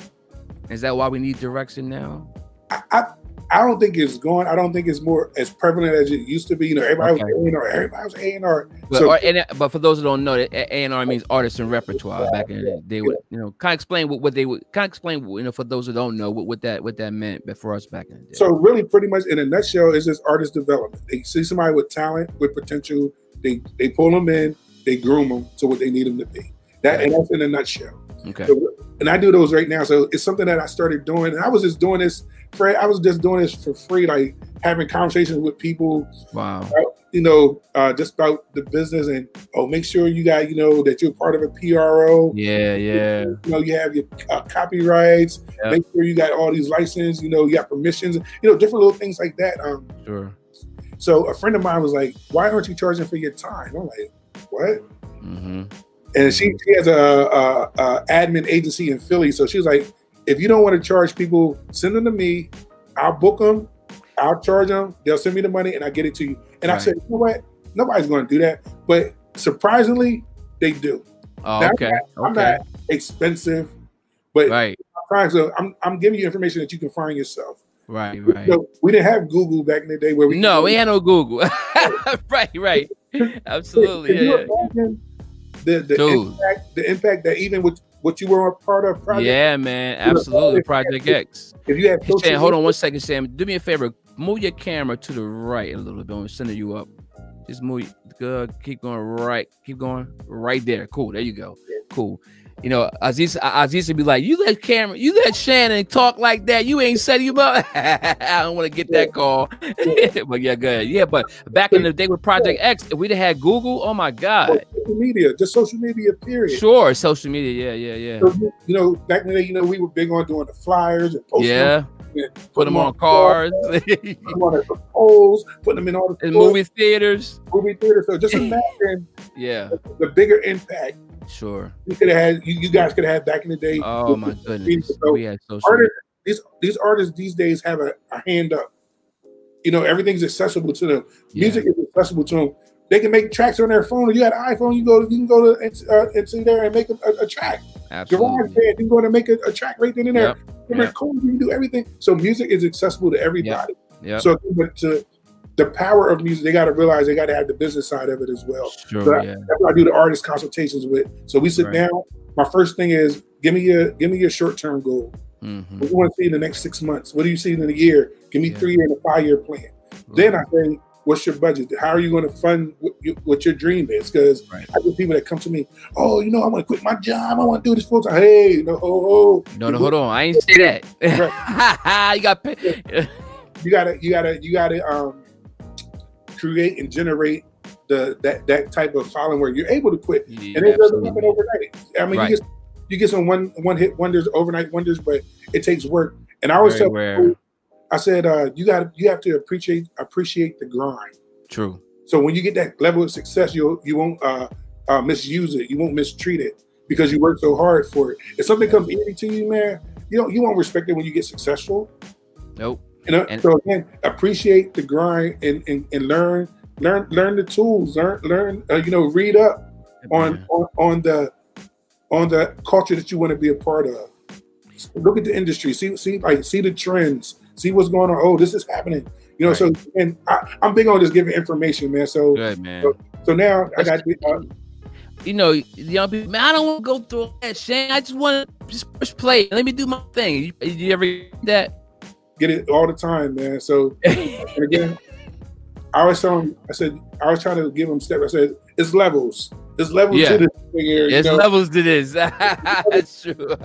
Speaker 1: Is that why we need direction now?
Speaker 2: I, I, I don't think it's going. I don't think it's more as prevalent as it used to be. You know, everybody
Speaker 1: Okay.
Speaker 2: was A and R. Everybody was A and R.
Speaker 1: But,
Speaker 2: So-
Speaker 1: or, and, uh, but for those who don't know, A and R means artists and repertoire. Back in the day, they would you know kind of explain what, what they would kind of explain you know for those who don't know what, what that what that meant. For us back in the day,
Speaker 2: So really, pretty much in a nutshell, it's just artist development. They see somebody with talent, with potential. They they pull them in. They groom them to what they need them to be. That and that's in a nutshell.
Speaker 1: okay,
Speaker 2: So, and I do those right now. So it's something that I started doing. And I was just doing this, Fred. I was just doing this for free, like having conversations with people
Speaker 1: wow,
Speaker 2: you know, uh, just about the business and oh, make sure you got, you know, that you're part of a PRO.
Speaker 1: yeah, yeah,
Speaker 2: You know, you have your uh, copyrights.
Speaker 1: Yeah.
Speaker 2: Make sure you got all these licenses. You know, you got permissions. You know, different little things like that. Um,
Speaker 1: sure,
Speaker 2: so a friend of mine was like, "Why aren't you charging for your time?" I'm like, "What?"
Speaker 1: hmm
Speaker 2: And she, she has a, a, a admin agency in Philly. So she was like, "If you don't want to charge people, send them to me. I'll book them. I'll charge them. They'll send me the money, and I get it to you." And I said, "You know what? Nobody's going to do that." But surprisingly, they do.
Speaker 1: oh,
Speaker 2: Now,
Speaker 1: okay,
Speaker 2: I'm
Speaker 1: okay,
Speaker 2: not expensive, but
Speaker 1: right,
Speaker 2: I'm. Uh, I'm, I'm giving you information that you can find yourself.
Speaker 1: right, right.
Speaker 2: So we didn't have Google back in the day where we
Speaker 1: No, we had no Google. <laughs> right, right. <laughs> Absolutely.
Speaker 2: Can you
Speaker 1: yeah.
Speaker 2: The the
Speaker 1: Dude.
Speaker 2: impact, the impact that even with what you were a part of, project,
Speaker 1: Yeah, man. Absolutely. Project X.
Speaker 2: if you have
Speaker 1: Sam, hold on one second, Sam. Do me a favor. Move your camera to the right a little bit. I'm sending you up. Just move. Good. Keep going right. Keep going right there. Cool. There you go. Cool. You know, Aziz, Aziz would be like, "You let camera, you let Shannon talk like that. You ain't setting him up." <laughs> I don't want to get that call, <laughs> but yeah, good. Yeah, but back in the day with Project X, if we'd have had Google, oh my God,
Speaker 2: social media, just social media, period.
Speaker 1: sure, social media, yeah, yeah,
Speaker 2: So, you know, back in the day, you know, we were big on doing the flyers and
Speaker 1: yeah,
Speaker 2: posting
Speaker 1: yeah.
Speaker 2: them, and
Speaker 1: Put them on cars, <laughs>
Speaker 2: put them on the poles, putting them in all the
Speaker 1: in movie theaters.
Speaker 2: movie theaters. So just imagine
Speaker 1: Yeah,
Speaker 2: the bigger impact
Speaker 1: sure.
Speaker 2: you could have had, you, you guys could have had back in the day.
Speaker 1: Oh my goodness,
Speaker 2: So
Speaker 1: we had social.
Speaker 2: artists, these these artists these days have a, a hand up. You know, everything's accessible to them.
Speaker 1: Yeah.
Speaker 2: Music is accessible to them. They can make tracks on their phone. If you got an iPhone, you go, you can go to uh, into there and make a, a, a track. Garage
Speaker 1: Absolutely.
Speaker 2: band, you can go and make a, a track right then and there.
Speaker 1: Yep.
Speaker 2: can record, you can do everything. So music is accessible to everybody.
Speaker 1: Yeah.
Speaker 2: So but to the power of music, they got to realize they got to have the business side of it as well.
Speaker 1: Sure,
Speaker 2: So
Speaker 1: yeah.
Speaker 2: That's what I do the artist consultations with. So we sit
Speaker 1: Right.
Speaker 2: down. My first thing is give me your give me your short term goal.
Speaker 1: Mhm.
Speaker 2: What do you want to see in the next six months? What do you see in a year? Give me
Speaker 1: Yeah.
Speaker 2: three year and a five year plan. Then I say, what's your budget? How are you going to fund what, you, what your dream is? Because
Speaker 1: Right.
Speaker 2: I get people that come to me, oh, you know, I want to quit my job. I want to do this full time. Hey, no, oh, oh.
Speaker 1: No, no, hold on. I ain't say that. <laughs> you got.
Speaker 2: You gotta, you gotta, you gotta um, create and generate the that that type of following where you're able to quit,
Speaker 1: Yeah,
Speaker 2: and it doesn't happen overnight. I mean,
Speaker 1: Right.
Speaker 2: you get you get some one one hit wonders, overnight wonders, but it takes work. And I always
Speaker 1: Very
Speaker 2: tell
Speaker 1: rare.
Speaker 2: people, I said, uh, you got you have to appreciate appreciate the grind.
Speaker 1: True.
Speaker 2: So when you get that level of success, you you won't uh, uh, misuse it. You won't mistreat it because you work so hard for it. If something comes easy to you, man, you don't you won't respect it when you get successful.
Speaker 1: Nope.
Speaker 2: You know.
Speaker 1: And-
Speaker 2: so again, appreciate the grind and, and, and learn learn learn the tools. Learn learn uh, you know read up on,
Speaker 1: Yeah.
Speaker 2: on on the on the culture that you want to be a part of. Look at the industry. See see like see the trends. See what's going on. Oh, this is happening. You know. So and I, I'm big on just giving information, man. So
Speaker 1: Good man.
Speaker 2: so now I got uh,
Speaker 1: you know, young people, man, I don't want to go through that shit. I just want to just push play. Let me do my thing. You, you ever that?
Speaker 2: Get it all the time, man. So <laughs> and again, I always tell them, I said, I was trying to give him steps. I said, it's levels. It's levels
Speaker 1: Yeah.
Speaker 2: to this thing here.
Speaker 1: There's
Speaker 2: know? <laughs>
Speaker 1: levels to this. That's true.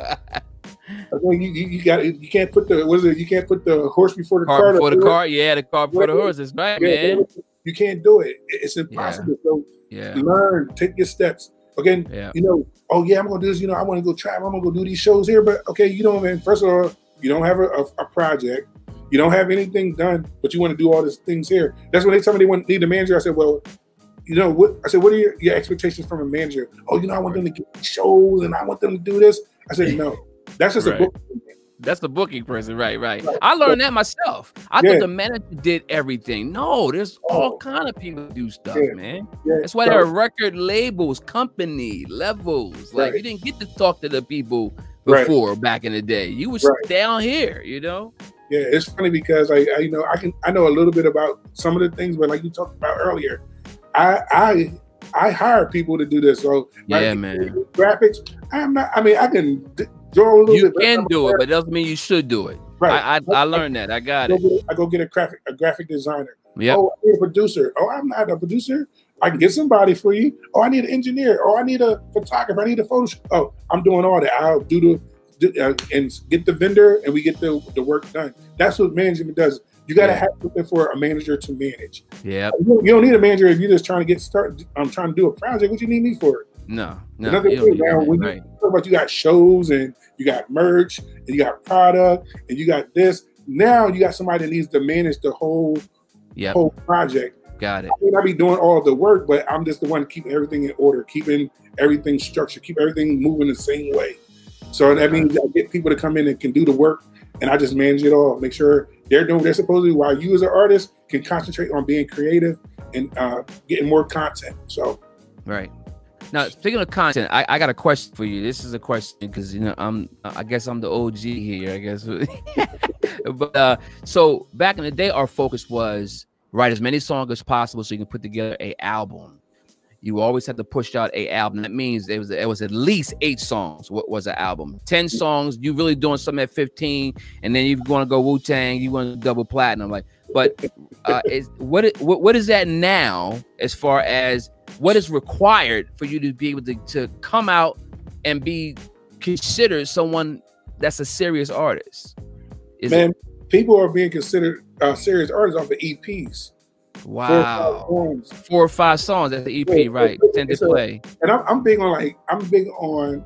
Speaker 2: I mean, you, you, you got you can't put the what is it? You can't put the horse before the
Speaker 1: car
Speaker 2: cart.
Speaker 1: before the
Speaker 2: or-
Speaker 1: car. Yeah, the car before the horse. That's right,
Speaker 2: Yeah,
Speaker 1: man.
Speaker 2: You can't do it. It's impossible. So
Speaker 1: Yeah.
Speaker 2: learn, take your steps. Again,
Speaker 1: Yeah.
Speaker 2: you know, oh yeah, I'm gonna do this. You know, I want to go travel. I'm gonna go do these shows here. But okay, you don't. Man, first of all, you don't have a, a, a project. You don't have anything done, but you want to do all these things here. That's when they tell me they want need a manager. I said, well, you know what? I said, what are your, your expectations from a manager? Oh, you know, I want them to get shows and I want them to do this. I said, no, that's just
Speaker 1: Right.
Speaker 2: a book.
Speaker 1: That's the booking person, right? Right.
Speaker 2: Right.
Speaker 1: I learned that myself. I
Speaker 2: Yeah.
Speaker 1: thought the manager did everything. No, there's all oh. kind of people do stuff,
Speaker 2: Yeah.
Speaker 1: man.
Speaker 2: Yeah.
Speaker 1: That's why
Speaker 2: So-
Speaker 1: there are record labels, company levels. Like
Speaker 2: Right.
Speaker 1: you didn't get to talk to the people
Speaker 2: Right.
Speaker 1: before back in the day. You was
Speaker 2: Right.
Speaker 1: down here, you know.
Speaker 2: Yeah, it's funny because I, I, you know, I can I know a little bit about some of the things, but like you talked about earlier, I I I hire people to do this. So like,
Speaker 1: Yeah, man.
Speaker 2: graphics. I'm not. I mean, I can d- draw a little
Speaker 1: You
Speaker 2: bit. but
Speaker 1: can do it, but it doesn't mean you should do it.
Speaker 2: Right.
Speaker 1: I, I I learned that. I got
Speaker 2: I
Speaker 1: it.
Speaker 2: get, I go get a graphic a graphic designer.
Speaker 1: Yeah.
Speaker 2: Oh, I need a producer. Oh, I'm not a producer. I can get somebody for you. Oh, I need an engineer. Oh, I need a photographer. I need a photo. Oh, I'm doing all that. I'll do the do, uh, and get the vendor, and we get the the work done. That's what management does. You got to
Speaker 1: Yeah.
Speaker 2: have something for a manager to manage.
Speaker 1: Yeah.
Speaker 2: You don't, you don't need a manager if you're just trying to get started. I'm trying to do a project. What you need me for?
Speaker 1: No. No.
Speaker 2: Another
Speaker 1: you
Speaker 2: thing now, when you talk about you got shows and you got merch and you got product and you got this. Now you got somebody that needs to manage the whole
Speaker 1: Yep.
Speaker 2: whole project.
Speaker 1: Got it.
Speaker 2: I may not be doing all the work, but I'm just the one keeping everything in order, keeping everything structured, keep everything moving the same way. So that means I get people to come in and can do the work, and I just manage it all. Make sure they're doing what they're supposed to do, while you as an artist can concentrate on being creative and uh, getting more content. So
Speaker 1: Right. Now, speaking of content, I, I got a question for you. This is a question because you know I'm I guess I'm the OG here. I guess, <laughs> but uh, so back in the day, our focus was write as many songs as possible so you can put together a album. You always had to push out a album. That means it was it was at least eight songs. What was an album? Ten songs. You really doing something at fifteen, and then you want to go Wu Tang. You want to double platinum. Like, but uh, is what, it- what what is that now as far as what is required for you to be able to, to come out and be considered someone that's a serious artist? Is
Speaker 2: man, people are being considered uh, serious artists off of EPs.
Speaker 1: it
Speaker 2: Four or five
Speaker 1: wow?
Speaker 2: songs.
Speaker 1: Four or five songs at the EP,
Speaker 2: Yeah,
Speaker 1: right? Tend to play.
Speaker 2: and I'm, I'm big on like I'm big on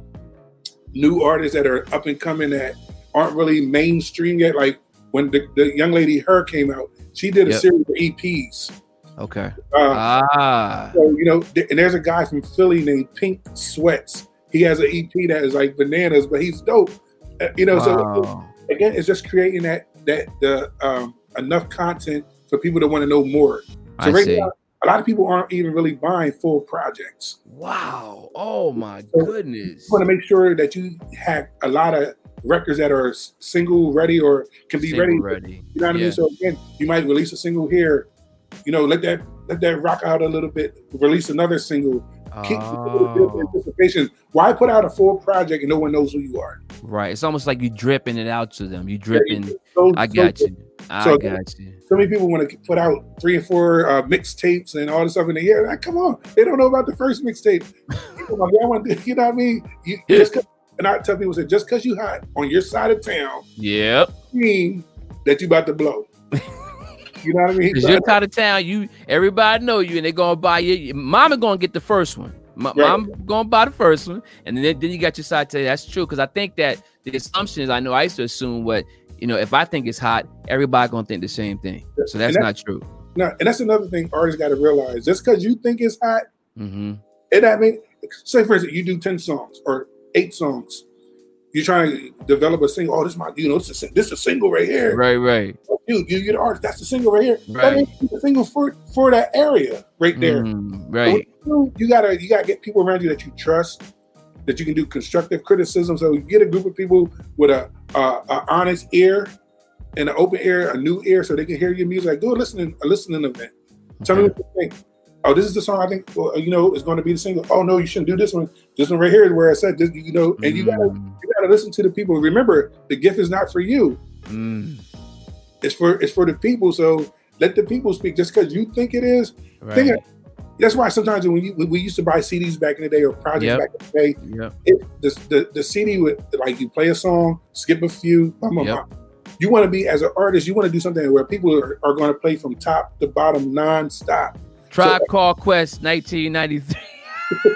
Speaker 2: new artists that are up and coming that aren't really mainstream yet. Like when the, the young lady her came out, she did a
Speaker 1: Yep.
Speaker 2: series of EPs.
Speaker 1: Okay.
Speaker 2: Uh,
Speaker 1: Ah,
Speaker 2: so you know, th- and there's a guy from Philly named Pink Sweats. He has an EP that is like bananas, but he's dope. Uh, you know, so again, it's just creating that that the um, enough content for people to want to know more. So
Speaker 1: I
Speaker 2: right
Speaker 1: see.
Speaker 2: now, a lot of people aren't even really buying full projects.
Speaker 1: Wow. Oh my
Speaker 2: So-
Speaker 1: goodness.
Speaker 2: You want to make sure that you have a lot of records that are single ready or can be ready.
Speaker 1: ready.
Speaker 2: You know what I mean? So again, you might release a single here. You know, let that let that rock out a little bit. Release another single.
Speaker 1: Oh,
Speaker 2: anticipation. Why put out a full project and no one knows who you are?
Speaker 1: right. It's almost like you dripping it out to them. You dripping.
Speaker 2: So-
Speaker 1: I
Speaker 2: so-
Speaker 1: got you. I
Speaker 2: so-
Speaker 1: got you.
Speaker 2: So many people want to put out three and four uh, mixtapes and all this stuff in the year. Like, come on, they don't know about the first mixtape. People like, yeah, I want to- you know what I mean? You,
Speaker 1: Yeah.
Speaker 2: just and I tell people, say, just because you hot on your side of town,
Speaker 1: Yep.
Speaker 2: mean that you about to blow. <laughs> you know what I mean?
Speaker 1: Cause you're out of town, you everybody know you, and they're gonna buy you. Mama gonna get the first one. M-
Speaker 2: Right.
Speaker 1: Mom gonna buy the first one, and then then you got your side. To that's true. Because I think that the assumption is, I know I used to assume what you know. If I think it's hot, everybody gonna think the same thing. So that's
Speaker 2: And
Speaker 1: not true.
Speaker 2: Now, and that's another thing artists got to realize. Just because you think it's hot,
Speaker 1: hmm
Speaker 2: it that mean. Say for instance, you do ten songs or eight songs. You're trying to develop a single. Oh, this my, you know, this is this is a single right here.
Speaker 1: Right, right, Dude,
Speaker 2: you, you get an artist. That's the single right here. That
Speaker 1: Right.
Speaker 2: ain't the single for for that area right there.
Speaker 1: Mm, right.
Speaker 2: you, you gotta you gotta get people around you that you trust, that you can do constructive criticism. So you get a group of people with a, a, a honest ear and an open ear, a new ear, so they can hear your music. Like do a listening a listening event. Tell me what you think. Oh, this is the song I think well, you know is going to be the single. Oh no, you shouldn't do this one. This one right here is where I said this. You know, and you gotta
Speaker 1: Mm,
Speaker 2: you gotta listen to the people. Remember, the gift is not for you.
Speaker 1: mm,
Speaker 2: It's for it's for the people. So let the people speak. Just because you think it is,
Speaker 1: right.
Speaker 2: Think of- that's why sometimes when you we used to buy CDs back in the day or projects
Speaker 1: Yep.
Speaker 2: back in the day,
Speaker 1: Yep.
Speaker 2: it, the, the the CD would like you play a song, skip a few. blah, blah,
Speaker 1: Yep.
Speaker 2: blah. You want to be as an artist, you want to do something where people are, are going to play from top to bottom nonstop.
Speaker 1: Tribe uh, Call Quest, 1993. <laughs>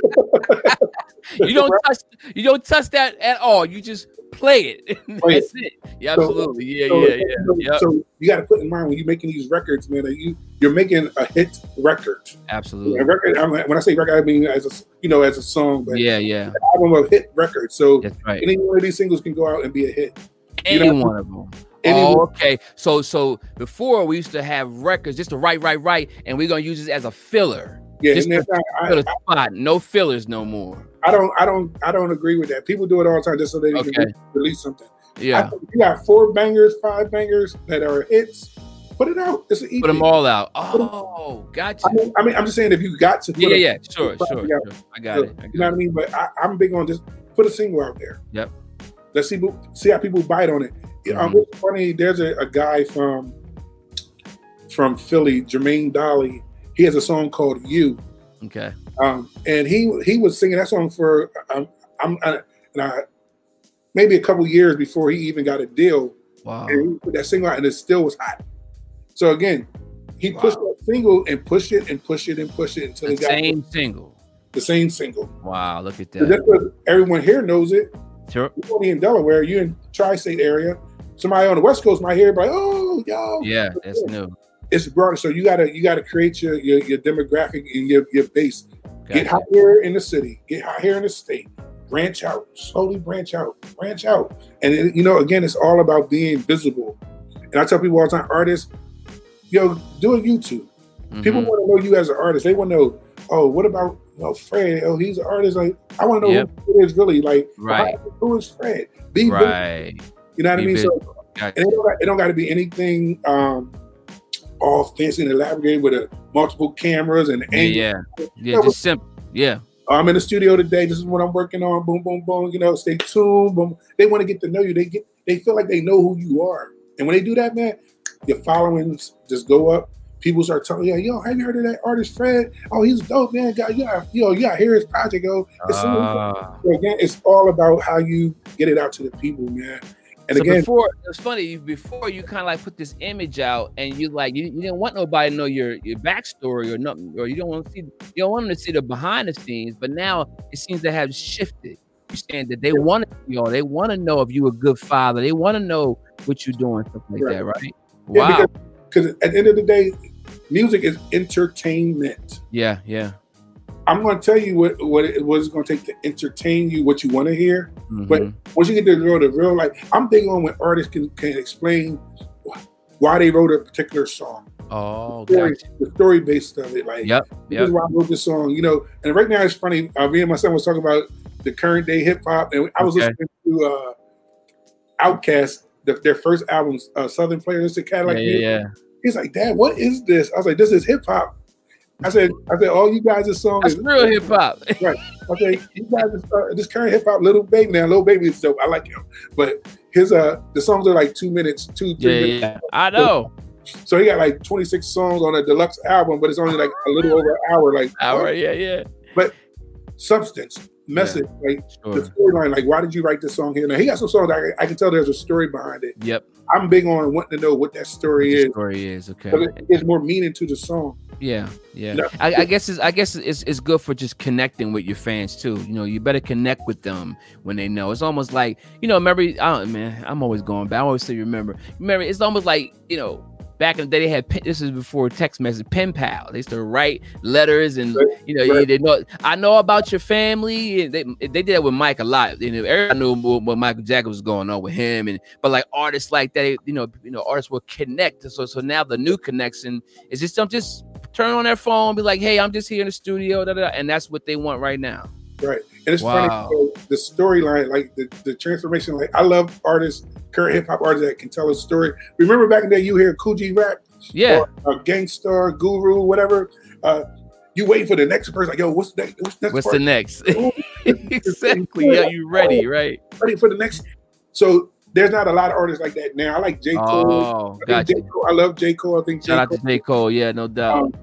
Speaker 1: <laughs> you don't touch. You don't touch that at all. You just play it. <laughs> That's it. Yeah, absolutely. Yeah,
Speaker 2: So-
Speaker 1: yeah, yeah.
Speaker 2: So,
Speaker 1: Yep.
Speaker 2: so you got to put in mind when you're making these records, man, that you you're making a hit record.
Speaker 1: Absolutely.
Speaker 2: A record. I mean, when I say record, I mean as a you know as a song, but
Speaker 1: Yeah, yeah.
Speaker 2: album of hit record. So
Speaker 1: That's right.
Speaker 2: any one of these singles can go out and be a hit. you
Speaker 1: Any
Speaker 2: know-
Speaker 1: one of them. Oh, okay. So, so before we used to have records just to write, write, write, and we're gonna use this as a filler.
Speaker 2: Yeah,
Speaker 1: Just
Speaker 2: and I-
Speaker 1: spot. No fillers no more.
Speaker 2: I don't, I don't, I don't agree with that. People do it all the time just so they
Speaker 1: Okay.
Speaker 2: can release something. I
Speaker 1: Yeah.
Speaker 2: think you got four bangers, five bangers that are hits. Put it out. It's an EP.
Speaker 1: Put them all out. Oh, gotcha.
Speaker 2: I mean, I mean, I'm just saying if you got to, put
Speaker 1: Yeah,
Speaker 2: a-
Speaker 1: yeah, yeah. Sure, sure,
Speaker 2: out.
Speaker 1: sure. I got it. I
Speaker 2: You know what I
Speaker 1: got it.
Speaker 2: mean? But I, I'm big on just put a single out there.
Speaker 1: Yep.
Speaker 2: Let's see, see how people bite on it. Yeah, Um, what's funny? There's a, a guy from from Philly, Jermaine Dolly. He has a song called "You."
Speaker 1: Okay.
Speaker 2: Um, and he he was singing that song for um, I'm I, and I maybe a couple years before he even got a deal.
Speaker 1: Wow.
Speaker 2: And he put that single out, and it still was hot. So again, he pushed that single and pushed it and pushed it and pushed it until
Speaker 1: The
Speaker 2: he got
Speaker 1: same single.
Speaker 2: the same single.
Speaker 1: Wow. Look at that.
Speaker 2: that's what everyone here knows it.
Speaker 1: Sure.
Speaker 2: You're only in Delaware, you're in tri-state area. Somebody on the West Coast might hear, it, like, oh, yo,
Speaker 1: Yeah, that's new.
Speaker 2: It's broader. So you gotta you gotta create your your, your demographic and your, your base. Get hot here in the city. Get hot here in the state. Branch out. Slowly branch out. Branch out. And it- you know, again, it's all about being visible. And I tell people all the time, artists, yo, do a YouTube. People
Speaker 1: Mhm.
Speaker 2: want to know you as an artist. They want to know, oh, what about you know, Fred? Oh, he's an artist. Like, I want to know
Speaker 1: Yep.
Speaker 2: who is really. Like,
Speaker 1: Right.
Speaker 2: who is Fred? Be visible. You know what I
Speaker 1: Be
Speaker 2: mean? So
Speaker 1: Gotcha.
Speaker 2: it don't, got- it don't got to be anything um, all fancy and elaborated with a multiple cameras and
Speaker 1: Yeah, yeah. Yeah, just simple. Yeah.
Speaker 2: I'm in the studio today. This is what I'm working on. Boom, boom, boom. You know, stay tuned. Boom. They want to get to know you. They get. They feel like they know who you are. And when they do that, man, your followings just go up. People start telling you, "Yo, have you heard of that artist Fred? Oh, he's dope, man. Got you. Got, yo, to hear his project. Yo, it's so-
Speaker 1: Ah.
Speaker 2: so again, it's all about how you get it out to the people, man. And
Speaker 1: so
Speaker 2: again,
Speaker 1: before it's funny before you kind of like put this image out and you like you, you didn't want nobody to know your your backstory or nothing or you don't want to see you don't want them to see the behind the scenes but now it seems to have shifted. You saying that they want to you know they want to know if you a good father they want to know what you're doing stuff like
Speaker 2: Right.
Speaker 1: that right?
Speaker 2: Yeah,
Speaker 1: wow.
Speaker 2: because at the end of the day, music is entertainment.
Speaker 1: yeah yeah
Speaker 2: I'm going to tell you what what it what it's going to take to entertain you, what you want to hear. But
Speaker 1: Mhm.
Speaker 2: once you get to know the real life, I'm big on when artists can can explain why they wrote a particular song,
Speaker 1: oh
Speaker 2: story,
Speaker 1: gotcha.
Speaker 2: the story based of it. Like,
Speaker 1: yep
Speaker 2: this
Speaker 1: yep
Speaker 2: is why I wrote this song. You know, and right now it's funny. Uh, me and my son was talking about the current day hip hop, and I was
Speaker 1: Okay.
Speaker 2: listening to uh, Outkast, the, their first albums, uh, Southern Players, the Cadillac.
Speaker 1: yeah, yeah, yeah.
Speaker 2: He's like, Dad, what is this? I was like, this is hip hop. I said, I said, all you guys' song
Speaker 1: That's
Speaker 2: is
Speaker 1: real hip hop. <laughs>
Speaker 2: I say, you guys, is, uh, this current hip hop, Lil Baby now, Lil Baby is dope. I like him, but his uh, the songs are like two minutes, two, three
Speaker 1: Yeah,
Speaker 2: minutes.
Speaker 1: yeah. I know.
Speaker 2: So he got like 26 songs on a deluxe album, but it's only like a little over an hour. Like
Speaker 1: Hour, yeah, yeah.
Speaker 2: But substance, message, like
Speaker 1: Sure.
Speaker 2: the storyline. Like, why did you write this song here? Now he got some songs I, I can tell there's a story behind it.
Speaker 1: Yep.
Speaker 2: I'm big on wanting to know what that story
Speaker 1: The
Speaker 2: is.
Speaker 1: story is okay.
Speaker 2: But it gives more meaning to the song.
Speaker 1: Yeah, yeah.
Speaker 2: No.
Speaker 1: I, I guess it's I guess it's, it's good for just connecting with your fans too. You know, you better connect with them when they know. It's almost like you know, remember? I don't, man, I'm always going back. I always say remember. Remember, it's almost like you know. Back in the day, they had this is before text message, pen pal. They used to write letters, and
Speaker 2: Right,
Speaker 1: you know,
Speaker 2: right.
Speaker 1: they know. I know about your family. They they did that with Mike a lot. You know, everybody knew what, Michael Jackson was going on with him, and but like artists like that, you know, you know, artists will connect. So so now the new connection is just some just turn on their phone, be like, "Hey, I'm just here in the studio," da, da, da, and that's what they want right now.
Speaker 2: Right. And it's
Speaker 1: Wow.
Speaker 2: funny, the storyline, like the, the transformation. Like I love artists, current hip hop artists that can tell a story. Remember back in the day, you hear Kool G Rap,
Speaker 1: Yeah,
Speaker 2: or a Gang Starr, Guru, whatever. Uh, you wait for the next person, like, yo, what's the next? What's, the next
Speaker 1: what's the next? <laughs> Exactly. Yeah, you ready, right?
Speaker 2: ready for the next. So there's not a lot of artists like that now. I like J Cole.
Speaker 1: Oh,
Speaker 2: I,
Speaker 1: gotcha.
Speaker 2: J. Cole I love J Cole. I think J.
Speaker 1: Shout out to J Cole. Yeah, no doubt.
Speaker 2: Um,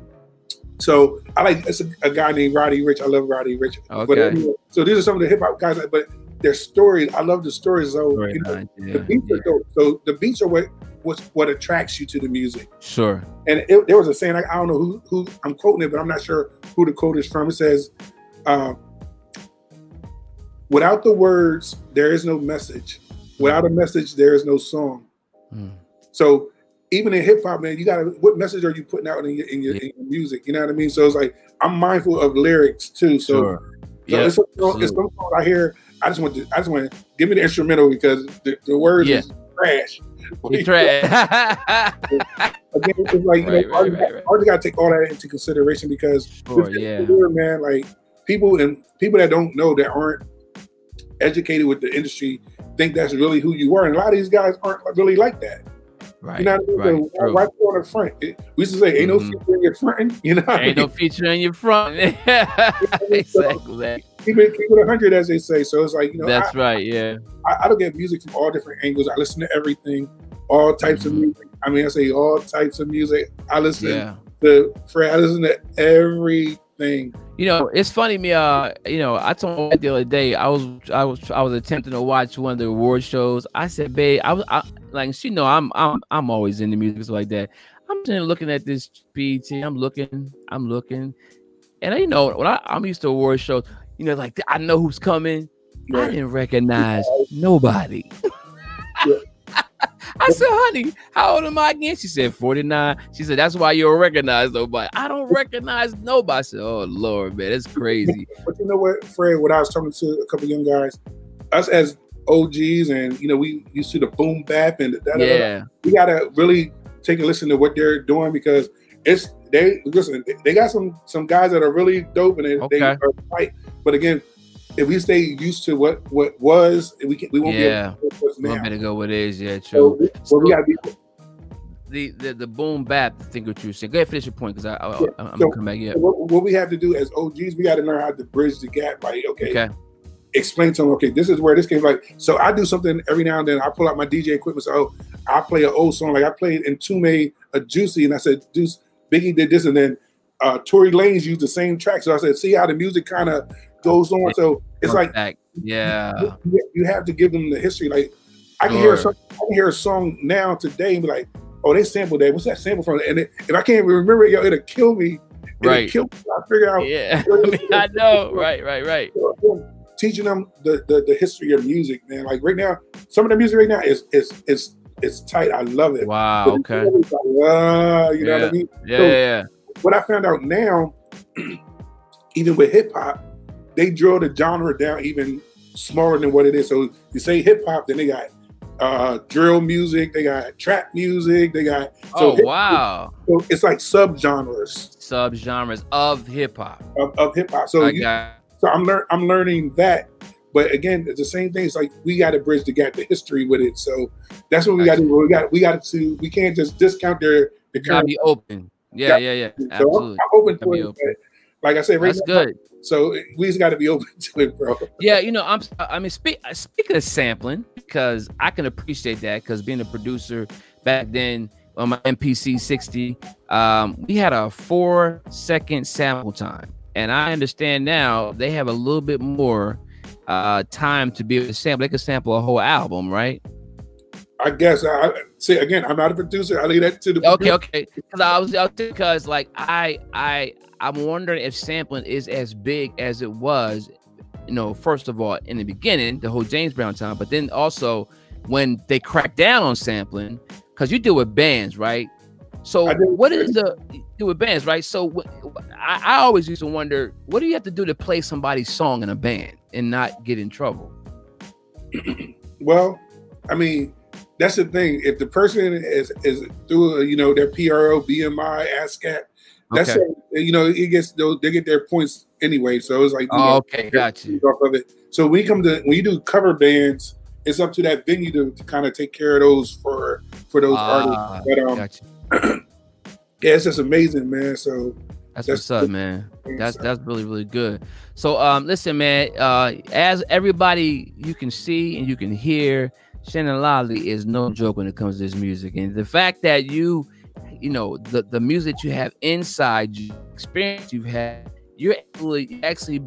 Speaker 2: So I like it's a, a guy named Roddy Ricch. I love Roddy Ricch.
Speaker 1: Okay.
Speaker 2: anyway, so these are some of the hip hop guys. But their stories, I love the stories. So
Speaker 1: Very
Speaker 2: you know,
Speaker 1: nice,
Speaker 2: the beats
Speaker 1: yeah.
Speaker 2: are dope. So the beats are what what's what attracts you to the music.
Speaker 1: Sure.
Speaker 2: And it, there was a saying I, I don't know who who I'm quoting it, but I'm not sure who the quote is from. It says, um, "Without the words, there is no message. Without a message, there is no song."
Speaker 1: Mm.
Speaker 2: So even in hip hop, man, you gotta what message are you putting out in your in your,
Speaker 1: Yeah.
Speaker 2: in your music? You know what I mean? So it's like I'm mindful of lyrics too. So,
Speaker 1: Sure.
Speaker 2: so
Speaker 1: Yeah.
Speaker 2: it's, some, it's some songs I hear. I just want to I just want to give me the instrumental because the, the words
Speaker 1: Yeah.
Speaker 2: is trash. <laughs>
Speaker 1: You try. <laughs>
Speaker 2: Again, it's like you
Speaker 1: Right,
Speaker 2: know,
Speaker 1: right, right, right.
Speaker 2: gotta take all that into consideration because
Speaker 1: sure.
Speaker 2: this
Speaker 1: Yeah.
Speaker 2: man, like people and people that don't know that aren't educated with the industry think that's really who you are. And a lot of these guys aren't really like that.
Speaker 1: Right.
Speaker 2: You know what I mean?
Speaker 1: Right.
Speaker 2: Right on the front. It- we used to say, ain't no
Speaker 1: Mhm.
Speaker 2: feature in your front. <laughs> You know what I
Speaker 1: Ain't no feature in your front. <laughs> exactly.
Speaker 2: Keep it, keep it 100, as they say. So it's like, you know,
Speaker 1: That's
Speaker 2: I,
Speaker 1: right. Yeah.
Speaker 2: I, I look at music from all different angles. I listen to everything, all types
Speaker 1: Mhm.
Speaker 2: of music. I mean, I say all types of music. I listen
Speaker 1: Yeah.
Speaker 2: to Fred. I listen to everything.
Speaker 1: You know, it's funny me. Uh, you know, I told the other day I was I was I was attempting to watch one of the award shows. I said, babe, I was I, like, she know I'm I'm I'm always into music like that. I'm there looking at this BET. I'm looking, I'm looking, and you know, when I, I'm used to award shows, you know, like I know who's coming. I didn't recognize <laughs> nobody.
Speaker 2: Yeah. <laughs>
Speaker 1: I said, honey, how old am I again? She said 49. She said, that's why you don't recognize nobody. I don't recognize nobody. I said, oh Lord, man, that's crazy.
Speaker 2: But you know what, Fred? What I was talking to a couple young guys, us as OGs, and you know, we used to the boom bap and the da, da, da, da.
Speaker 1: Yeah,
Speaker 2: we gotta really take a listen to what they're doing because it's they listen. They got some some guys that are really dope and they, they
Speaker 1: Okay.
Speaker 2: are tight. But again, if we stay used to what what was, we can we won't
Speaker 1: Yeah.
Speaker 2: be able to, now.
Speaker 1: to go with it is, yeah,
Speaker 2: So,
Speaker 1: true.
Speaker 2: well, we gotta be
Speaker 1: The the, the boom bap thing what you saying. Go ahead, finish your point because I, I,
Speaker 2: Yeah,
Speaker 1: am
Speaker 2: so-
Speaker 1: gonna come back. Yeah.
Speaker 2: what, what we have to do as OGs. We got to learn how to bridge the gap. Like, okay,
Speaker 1: Okay.
Speaker 2: Explain to them. Okay, this is where this came. Like, so I do something every now and then. I pull out my DJ equipment. So, oh, I play an old song. Like I played Mtume a Juicy, and I said, Deuce, Biggie did this, and then uh Tory Lanez used the same track. So I said, see how the music kind of goes on. So it's like
Speaker 1: yeah.
Speaker 2: you, you have to give them the history. Like I can hear a song, I can hear a song now today and be like, oh, they sampled that. What's that sample from? And it, if I can't even remember it, yo, it'll kill me. It'll
Speaker 1: Right.
Speaker 2: kill me. I figure out
Speaker 1: Yeah. <laughs> I, mean, I know. Right. Right. Right.
Speaker 2: Teaching them the, the the history of music, man. Like right now, some of the music right now is is is it's tight. I love it.
Speaker 1: Wow.
Speaker 2: But
Speaker 1: Okay.
Speaker 2: like, ah, you know what
Speaker 1: Yeah.
Speaker 2: I mean?
Speaker 1: Yeah.
Speaker 2: So-
Speaker 1: yeah, yeah.
Speaker 2: What I found out now, <clears throat> even with hip hop, they drill the genre down even smaller than what it is. So you say hip hop, then they got uh drill music, they got trap music, they got so,
Speaker 1: Oh wow.
Speaker 2: so it's like subgenres
Speaker 1: Subgenres of hip hop.
Speaker 2: of, of hip hop. So
Speaker 1: I
Speaker 2: you,
Speaker 1: got.
Speaker 2: So I'm learn I'm learning that But again, it's the same thing. It's like we got to bridge the gap, the history with it. So that's what we got to do. We got we got to we can't just discount their the
Speaker 1: current. be open. Yeah, yeah, yeah. So Absolutely.
Speaker 2: I'm, open to it. Open. Like I said,
Speaker 1: right that's now, good.
Speaker 2: So we just got to be open <laughs> to it, bro.
Speaker 1: Yeah, you know, I'm. I mean, speak, speaking of sampling, because I can appreciate that. Because being a producer back then on my MPC 60, um, we had a four second sample time, and I understand now they have a little bit more uh time to be able to sample. They can sample a whole album, right?
Speaker 2: I guess I say again, I'm not a producer. I leave that to the
Speaker 1: okay, okay. Because I was because like I I I'm wondering if sampling is as big as it was, you know, first of all, in the beginning, the whole James Brown time, but then also when they cracked down on sampling, because you deal with bands, right? So what is the do with bands, right? So I, I always used to wonder, what do you have to do to play somebody's song in a band and not get in trouble? <clears throat>
Speaker 2: well, I mean, that's the thing. If the person is is through you know their PRO, BMI, ASCAP, that's okay. a, you know it gets they get their points anyway. So it's like
Speaker 1: oh,
Speaker 2: know,
Speaker 1: okay, got you.
Speaker 2: Off of it. So we come to when you do cover bands, it's up to that venue to, to kind of take care of those for for those ah, artists. But um, <clears throat> yeah, it's just amazing, man. So
Speaker 1: that's, that's what's up, man. That's that's really really good. So um, listen, man. Uh, as everybody you can see and you can hear, Shannon Lolley is no joke when it comes to this music, and the fact that you, you know, the the music you have inside you, experience you've had, you're actually actually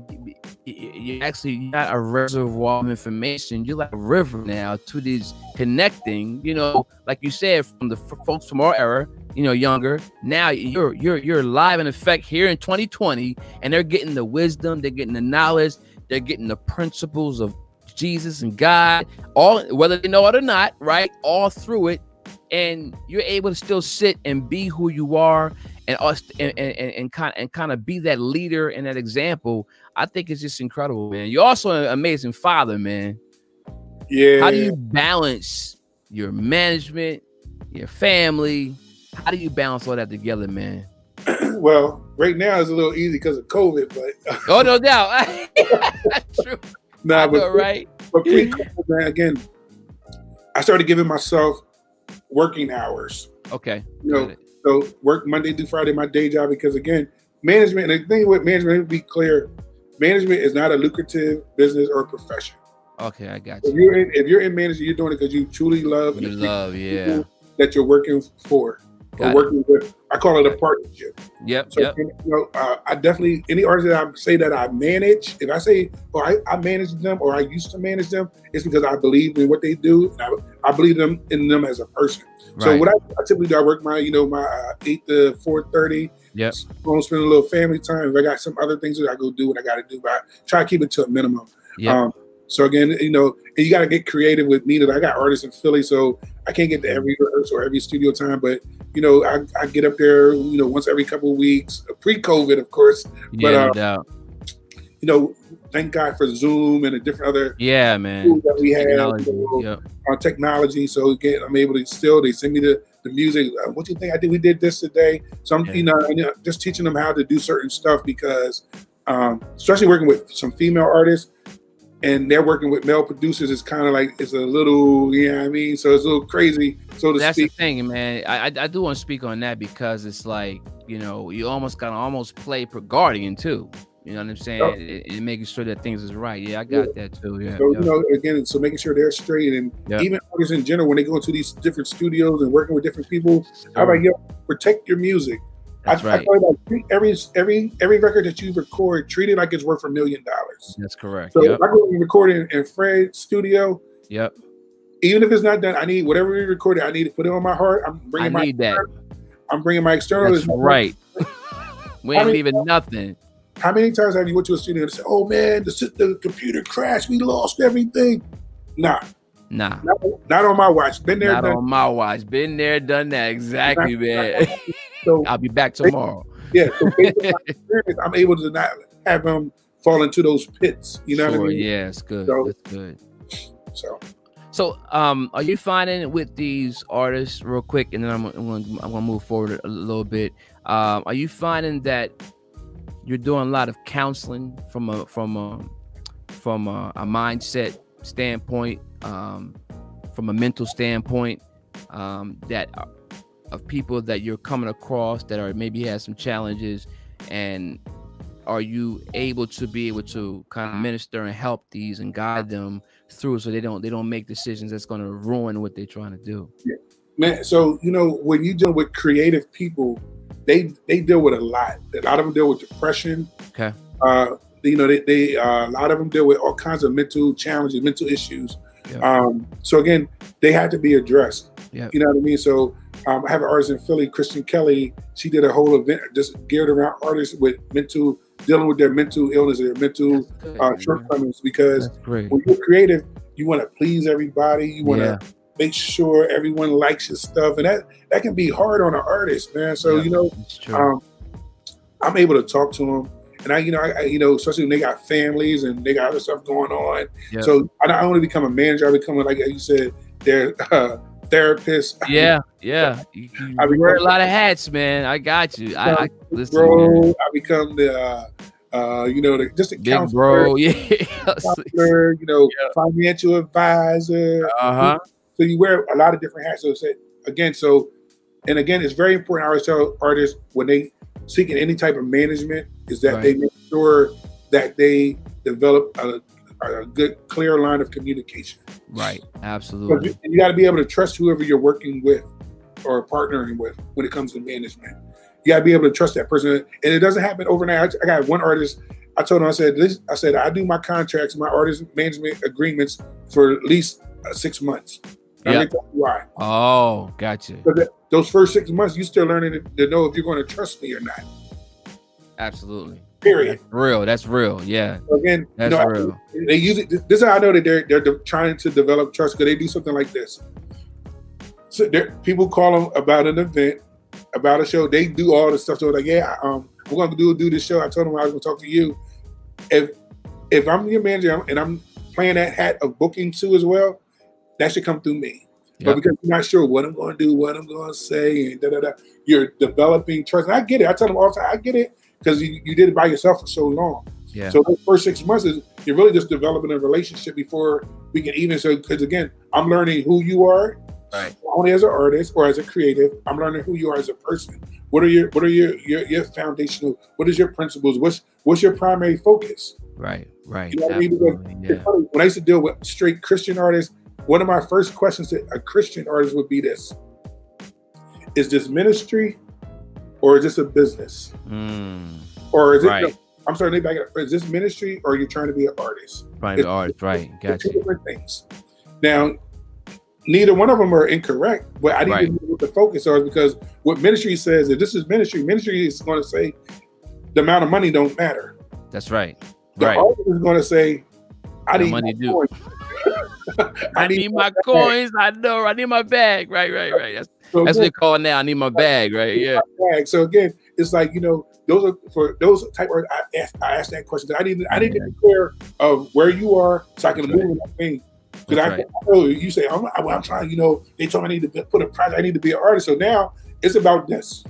Speaker 1: you actually got a reservoir of information. You're like a river now to these connecting. You know, like you said, from the folks from our era, you know, younger. Now you're you're you're live in effect here in 2020, and they're getting the wisdom, they're getting the knowledge, they're getting the principles of Jesus and God, all whether they know it or not, right? All through it, and you're able to still sit and be who you are and us and, and, and kind and kind of be that leader and that example I think it's just incredible, man. You're also an amazing father, man.
Speaker 2: Yeah.
Speaker 1: How do you balance your management, your family? How do you balance all that together, man? <clears throat>
Speaker 2: well, right now it's a little easy because of COVID, but <laughs>
Speaker 1: oh no doubt, <laughs> true.
Speaker 2: Nah, but right. But <laughs> pre-COVID, man, again, I started giving myself working hours.
Speaker 1: Okay.
Speaker 2: You know, so work Monday through Friday, my day job, because again, management. And the thing with management, be clear, management is not a lucrative business or profession.
Speaker 1: Okay, I got you.
Speaker 2: If you're in, if you're in management, you're doing it because you truly love
Speaker 1: you love, yeah,
Speaker 2: that you're working for got or it. working with. I call it a partnership.
Speaker 1: Yep. So, yep.
Speaker 2: You know, uh, I definitely any artist that I say that I manage, if I say or I, I manage them or I used to manage them, it's because I believe in what they do and I, I believe them in them as a person. Right. So what I, I, typically do, I work my you know my uh, eight to four thirty.
Speaker 1: Yep.
Speaker 2: I'm spend a little family time. If I got some other things that I go do what I got to do, but I try to keep it to a minimum.
Speaker 1: Yeah. Um,
Speaker 2: so again, you know, you got to get creative with me. That I got artists in Philly, so I can't get to every rehearsal or every studio time. But you know, I, I get up there, you know, once every couple of weeks, pre-COVID, of course.
Speaker 1: Yeah, but, uh,
Speaker 2: You know, thank God for Zoom and the different other
Speaker 1: yeah, man
Speaker 2: that we have technology. You know, yep. on technology. So again, I'm able to still they send me the the music. Uh, what do you think I did? We did this today. So I'm, yeah. you, know, you know, just teaching them how to do certain stuff because, um, especially working with some female artists and they're working with male producers is kind of like it's a little, you know what I mean? So it's a little crazy, so to
Speaker 1: That's
Speaker 2: speak.
Speaker 1: the thing, man. I, I do want to speak on that because it's like, you know, you almost gotta almost play per guardian too. You know what I'm saying? Yep. And, making sure that things is right. Yeah, I got yeah. that too. Yeah.
Speaker 2: So, you know, again, so making sure they're straight and yep. even artists in general, when they go into these different studios and working with different people, sure. how about you protect your music?
Speaker 1: That's I, right.
Speaker 2: I like every every every record that you record, treat it like it's worth a million dollars.
Speaker 1: That's correct.
Speaker 2: So yep. if I go and record in, in Fred's studio,
Speaker 1: yep.
Speaker 2: Even if it's not done, I need whatever we recorded. I need to put it on my heart. I'm bringing
Speaker 1: I need
Speaker 2: my
Speaker 1: that.
Speaker 2: I'm bringing my external.
Speaker 1: That's right. <laughs> we ain't leaving nothing.
Speaker 2: How many times have you went to a studio and said, "Oh man, the, the computer crashed. We lost everything"? Nah.
Speaker 1: Nah.
Speaker 2: Not, not on my watch. Been there.
Speaker 1: Not
Speaker 2: done.
Speaker 1: on my watch. Been there, done that. Exactly, man. <laughs> so I'll be back tomorrow.
Speaker 2: Yeah. So <laughs> I'm able to not have them fall into those pits. You know
Speaker 1: sure,
Speaker 2: what I mean?
Speaker 1: Yeah, it's good. So, it's good.
Speaker 2: So.
Speaker 1: So, um, are you finding with these artists, real quick, and then I'm, I'm, gonna, I'm gonna move forward a little bit. Um, are you finding that you're doing a lot of counseling from a from a from a, a mindset standpoint, um, from a mental standpoint, um, that uh, of people that you're coming across that are maybe has some challenges, and are you able to be able to kind of minister and help these and guide them through so they don't they don't make decisions that's going to ruin what they're trying to do?
Speaker 2: Yeah. man so you know when you deal with creative people they they deal with a lot. A lot of them deal with depression.
Speaker 1: Okay.
Speaker 2: Uh you know they, they uh, a lot of them deal with all kinds of mental challenges mental issues. Yep. um so again they have to be addressed.
Speaker 1: Yeah.
Speaker 2: You know what i mean? So um, I have an artist in Philly, Christian Kelly. She did a whole event just geared around artists with mental dealing with their mental illness, their mental uh, shortcomings. Because when you're creative, you want to please everybody. You want to yeah. make sure everyone likes your stuff, and that that can be hard on an artist, man. So yeah, you know, um, I'm able to talk to them. And I, you know, I, I, you know, especially when they got families and they got other stuff going on. So I don't want to become a manager. I become like you said, they're <laughs> uh, therapist. <laughs>
Speaker 1: Yeah, yeah. You, you I wear a lot of hats, man. I got you. I, I listen.
Speaker 2: Bro, I become the. Uh, uh, you know, the, just a
Speaker 1: Big counselor, bro, <laughs> yeah,
Speaker 2: counselor, you know, yeah. financial advisor.
Speaker 1: Uh huh.
Speaker 2: So you wear a lot of different hats. So again, so and again, it's very important. I always tell artists when they seeking any type of management is that right. they make sure that they develop a, a good, clear line of communication.
Speaker 1: Right. Absolutely.
Speaker 2: You, you got to be able to trust whoever you're working with or partnering with when it comes to management. You got to be able to trust that person, and it doesn't happen overnight. I, got one artist. I told him, I said, this, I said, I do my contracts, my artist management agreements for at least uh, six months.
Speaker 1: Yeah. Why? Oh, gotcha.
Speaker 2: But those first six months, you still learning to, to know if you're going to trust me or not.
Speaker 1: Absolutely.
Speaker 2: Period.
Speaker 1: That's real. That's real. Yeah.
Speaker 2: So again,
Speaker 1: that's
Speaker 2: you know,
Speaker 1: real.
Speaker 2: They use it. This is how I know that they're they're de- trying to develop trust because they do something like this. So people call them about an event, about a show. They do all the stuff. So like, yeah, um, we're gonna do do this show. I told them I was gonna talk to you. If if I'm your manager and I'm playing that hat of booking too as well, that should come through me. Yep. But because you're not sure what I'm going to do, what I'm going to say, and da da da, you're developing trust. And I get it. I tell them all the time, I get it because you, you did it by yourself for so long.
Speaker 1: Yeah.
Speaker 2: So the first six months is you're really just developing a relationship before we can even. So because again, I'm learning who you are,
Speaker 1: right?
Speaker 2: Only as an artist or as a creative, I'm learning who you are as a person. What are your What are your your, your foundational? What is your principles? What's What's your primary focus?
Speaker 1: Right. Right.
Speaker 2: You know what I mean? Yeah. When I used to deal with straight Christian artists, one of my first questions to a Christian artist would be this: Is this ministry or is this a business?
Speaker 1: Mm.
Speaker 2: Or is it? Right. I'm sorry, back up. Is this ministry or are you trying to be an artist?
Speaker 1: Right, an artist, right? Gotcha.
Speaker 2: Two different things. Now, neither one of them are incorrect, but I need right. know what the focus is because what ministry says if this is ministry, ministry is going to say the amount of money don't matter.
Speaker 1: That's right.
Speaker 2: The
Speaker 1: right.
Speaker 2: artist is going to say, I need
Speaker 1: money do. <laughs> I, need, my coins. I know. I need my bag. Right, right, right. That's, so that's again, what they call now. I need my bag. Right. Yeah.
Speaker 2: Bag. So again, it's like you know, those are for those type of. I asked, I asked that question. I need. I need to be clear of where you are, so I can move in that thing. Because I, right. I know you say I'm, I'm trying. You know, they told me I need to put a project. I need to be an artist. So now it's about this.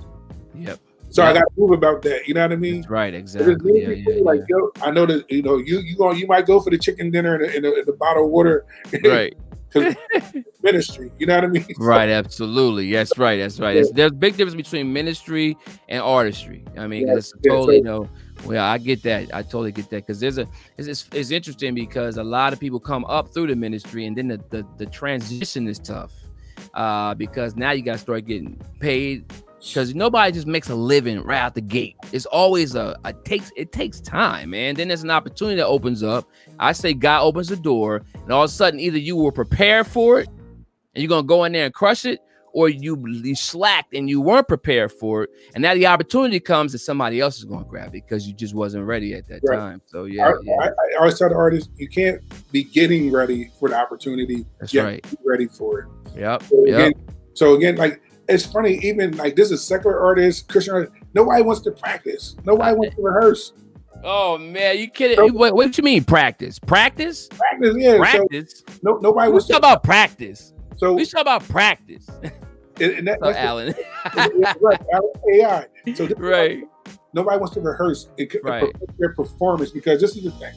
Speaker 1: Yep.
Speaker 2: So I got to move about that. You know what I mean?
Speaker 1: That's right. Exactly. Yeah, yeah,
Speaker 2: like, yeah. yo, I know that you know you you going you might go for the chicken dinner and the, the bottle of water.
Speaker 1: Right. <laughs> <laughs>
Speaker 2: ministry. You know what I mean?
Speaker 1: Right. Absolutely. That's right. That's right. That's, there's a big difference between ministry and artistry. I mean, it's totally you know. Well, I get that. I totally get that because there's a it's, it's, it's interesting because a lot of people come up through the ministry and then the the, the transition is tough uh, because now you got to start getting paid because nobody just makes a living right out the gate. It's always a, a takes it takes time, man. Then there's an opportunity that opens up. I say God opens the door, and all of a sudden, either you were prepared for it and you're gonna go in there and crush it, or you, you slacked and you weren't prepared for it, and now the opportunity comes that somebody else is gonna grab it because you just wasn't ready at that right. time. So yeah,
Speaker 2: I,
Speaker 1: yeah.
Speaker 2: I, I, always tell the artists you can't be getting ready for the opportunity.
Speaker 1: That's right.
Speaker 2: ready for it.
Speaker 1: Yep.
Speaker 2: So
Speaker 1: yep.
Speaker 2: So again, like it's funny, even like this is secular artist, Christian artist. Nobody wants to practice. Nobody wants to rehearse.
Speaker 1: Oh man, you kidding? So, what, what you mean practice? Practice?
Speaker 2: Practice, yeah.
Speaker 1: Practice.
Speaker 2: So, no, nobody
Speaker 1: wants to talk about practice.
Speaker 2: So
Speaker 1: we talk about practice. <laughs>
Speaker 2: And, that, that's
Speaker 1: Allen.
Speaker 2: The, right, Allen AI. So <laughs>
Speaker 1: right.
Speaker 2: Nobody wants to rehearse and
Speaker 1: right.
Speaker 2: their performance because this is the thing.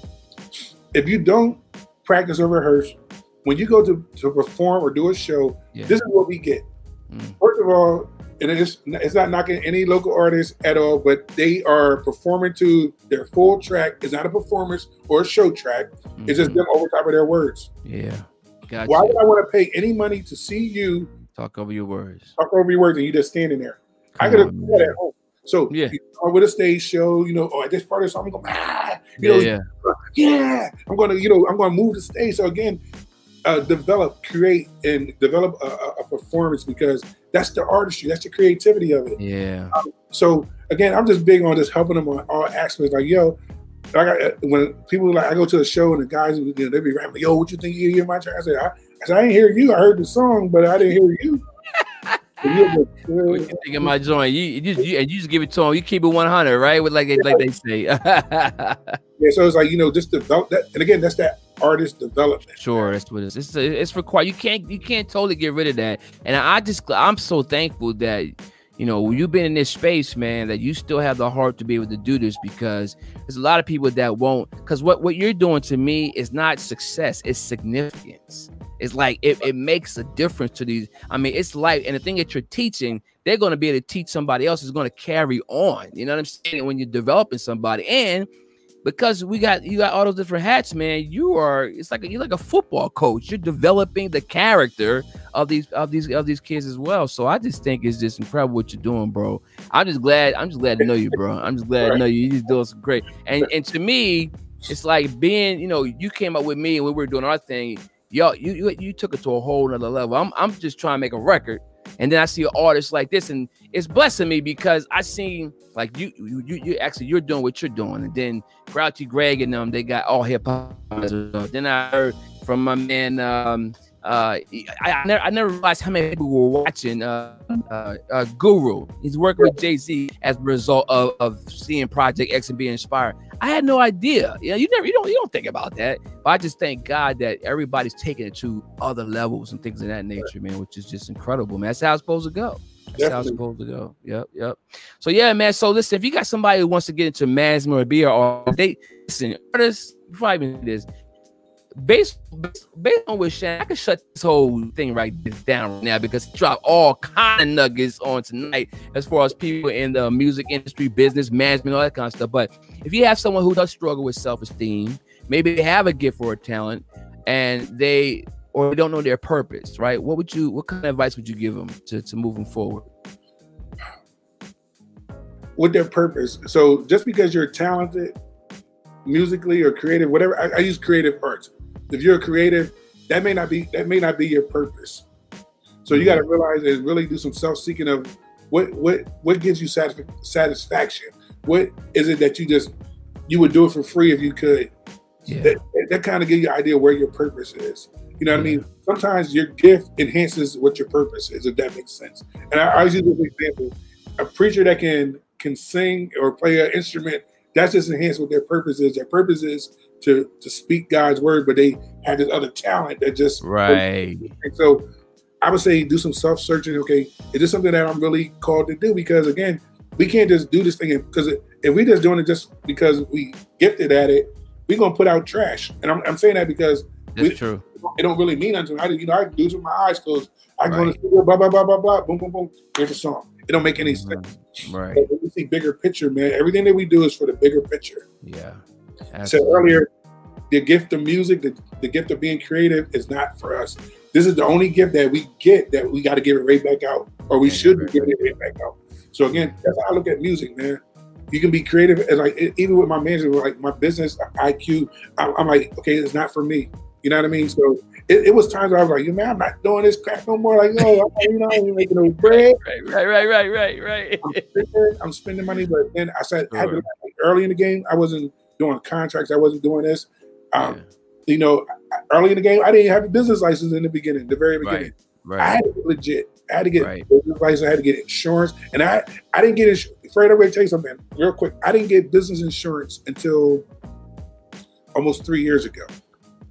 Speaker 2: if you don't practice or rehearse, when you go to, to perform or do a show,
Speaker 1: Yeah.
Speaker 2: this is what we get.
Speaker 1: Mm.
Speaker 2: First of all, and it's it's not knocking any local artists at all, but they are performing to their full track. It's not a performance or a show track. It's just
Speaker 1: Mhm.
Speaker 2: them over top of their words.
Speaker 1: yeah. Gotcha.
Speaker 2: Why would I want to pay any money to see you
Speaker 1: Talk over your words.
Speaker 2: talk over your words and you just standing there? I could have done that at home. So
Speaker 1: Yeah.
Speaker 2: you know, with a stage show, you know, oh, at this part of the song, I'm going, ah, you
Speaker 1: Yeah,
Speaker 2: know,
Speaker 1: yeah.
Speaker 2: yeah, I'm gonna, you know, I'm gonna move the stage. So again, uh, develop, create, and develop a, a, performance because that's the artistry, that's the creativity of it.
Speaker 1: Yeah.
Speaker 2: So again, I'm just big on just helping them on all aspects. Like, yo, I got when people like I go to a show and the guys, you know, they be rapping, yo, what you think you hear my track? I said, I, I said, I didn't hear you. I heard the song, but I didn't hear you. And you'll ah.
Speaker 1: What you think of my joint? You, you just you, and you just give it to him. You keep it 100, right? With like they like they say. <laughs>
Speaker 2: yeah, so it's like you know, just develop that. And again, that's that artist development.
Speaker 1: Sure, that's what it is. It's it's required. You can't you can't totally get rid of that. And I just I'm so thankful that you know you've been in this space, man, that you still have the heart to be able to do this because there's a lot of people that won't. Because what what you're doing to me is not success, it's significance. It's like it, it makes a difference to these. I mean, it's like, and the thing that you're teaching, they're going to be able to teach somebody else is going to carry on. You know what I'm saying? When you're developing somebody, and because we got you got all those different hats, man. You are it's like you're like a football coach. You're developing the character of these of these of these kids as well. So I just think it's just incredible what you're doing, bro. I'm just glad. I'm just glad to know you, bro. I'm just glad to know you. You're just doing some great. And and to me, it's like being, you know, you came up with me and we were doing our thing. Yo, you you, you took it to a whole nother level. I'm I'm just trying to make a record. And then I see an artist like this, and it's blessing me because I seen like you, you, you, you actually you're doing what you're doing, and then Grouchy Greg and them, they got AllHipHop. Then I heard from my man, um, uh, I, I never, I never realized how many people were watching uh, uh, uh Guru. He's working with Jay Z as a result of, of seeing Project X and being inspired. I had no idea. Yeah, you never, you don't, you don't think about that. But I just thank God that everybody's taking it to other levels and things of that nature, man, which is just incredible, man. That's how it's supposed to go. That's how it's supposed to go. Yep, yep. So yeah, man. So listen, if you got somebody who wants to get into Masmo or beer or they listen, artists, even this, based, based on what Shan, I can shut this whole thing right down right now because he dropped all kind of nuggets on tonight as far as people in the music industry, business, management, all that kind of stuff. But if you have someone who does struggle with self-esteem, maybe they have a gift or a talent, and they or they don't know their purpose, right? What would you what kind of advice would you give them to, to move them forward?
Speaker 2: with their purpose. So just because you're talented musically or creative, whatever I, I use creative arts. If you're a creative, that may not be that may not be your purpose. So you got to realize and really do some self-seeking of what what what gives you satisf- satisfaction. What is it that you just you would do it for free if you could?
Speaker 1: Yeah.
Speaker 2: That, that kind of gives you an idea where your purpose is. You know what I mean? Sometimes your gift enhances what your purpose is, if that makes sense. And I, I always use this example: a preacher that can can sing or play an instrument, that's just enhance what their purpose is. Their purpose is to to speak God's word, but they have this other talent that just
Speaker 1: Right.
Speaker 2: and so I would say do some self searching. Okay, is this something that I'm really called to do? Because again, we can't just do this thing because if we just doing it just because we gifted at it, we're gonna put out trash. And I'm, I'm saying that because
Speaker 1: That's
Speaker 2: We-
Speaker 1: true.
Speaker 2: it don't really mean nothing. I you know I do this with my eyes closed. I go the studio, blah blah blah blah blah, boom boom boom. Here's a song. It don't make any mm-hmm. sense.
Speaker 1: Right.
Speaker 2: But you see bigger picture, man, everything that we do is for the bigger picture.
Speaker 1: Yeah.
Speaker 2: I said earlier, the gift of music, the, the gift of being creative is not for us. This is the only gift that we get that we got to give it right back out, or we should be giving it right back out. So again, that's how I look at music, man. You can be creative, and like even with my manager, like my business IQ, I'm, I'm like, okay, it's not for me. You know what I mean? So it, it was times where I was like, you man, I'm not doing this crap no more. Like, no, I'm, you know, I ain't making no <laughs> bread.
Speaker 1: Right, right, right, right, right, right.
Speaker 2: I'm spending, I'm spending money, but then I said I had to- like, early in the game, I wasn't doing contracts. I wasn't doing this. Um,
Speaker 1: Yeah.
Speaker 2: You know, early in the game, I didn't have a business license in the beginning, the very beginning. I
Speaker 1: Right.
Speaker 2: had to get legit. I had to get
Speaker 1: Right.
Speaker 2: business license. I had to get insurance, and I I didn't get insurance. Fred, I'm going to tell you something real quick. I didn't get business insurance until almost three years ago.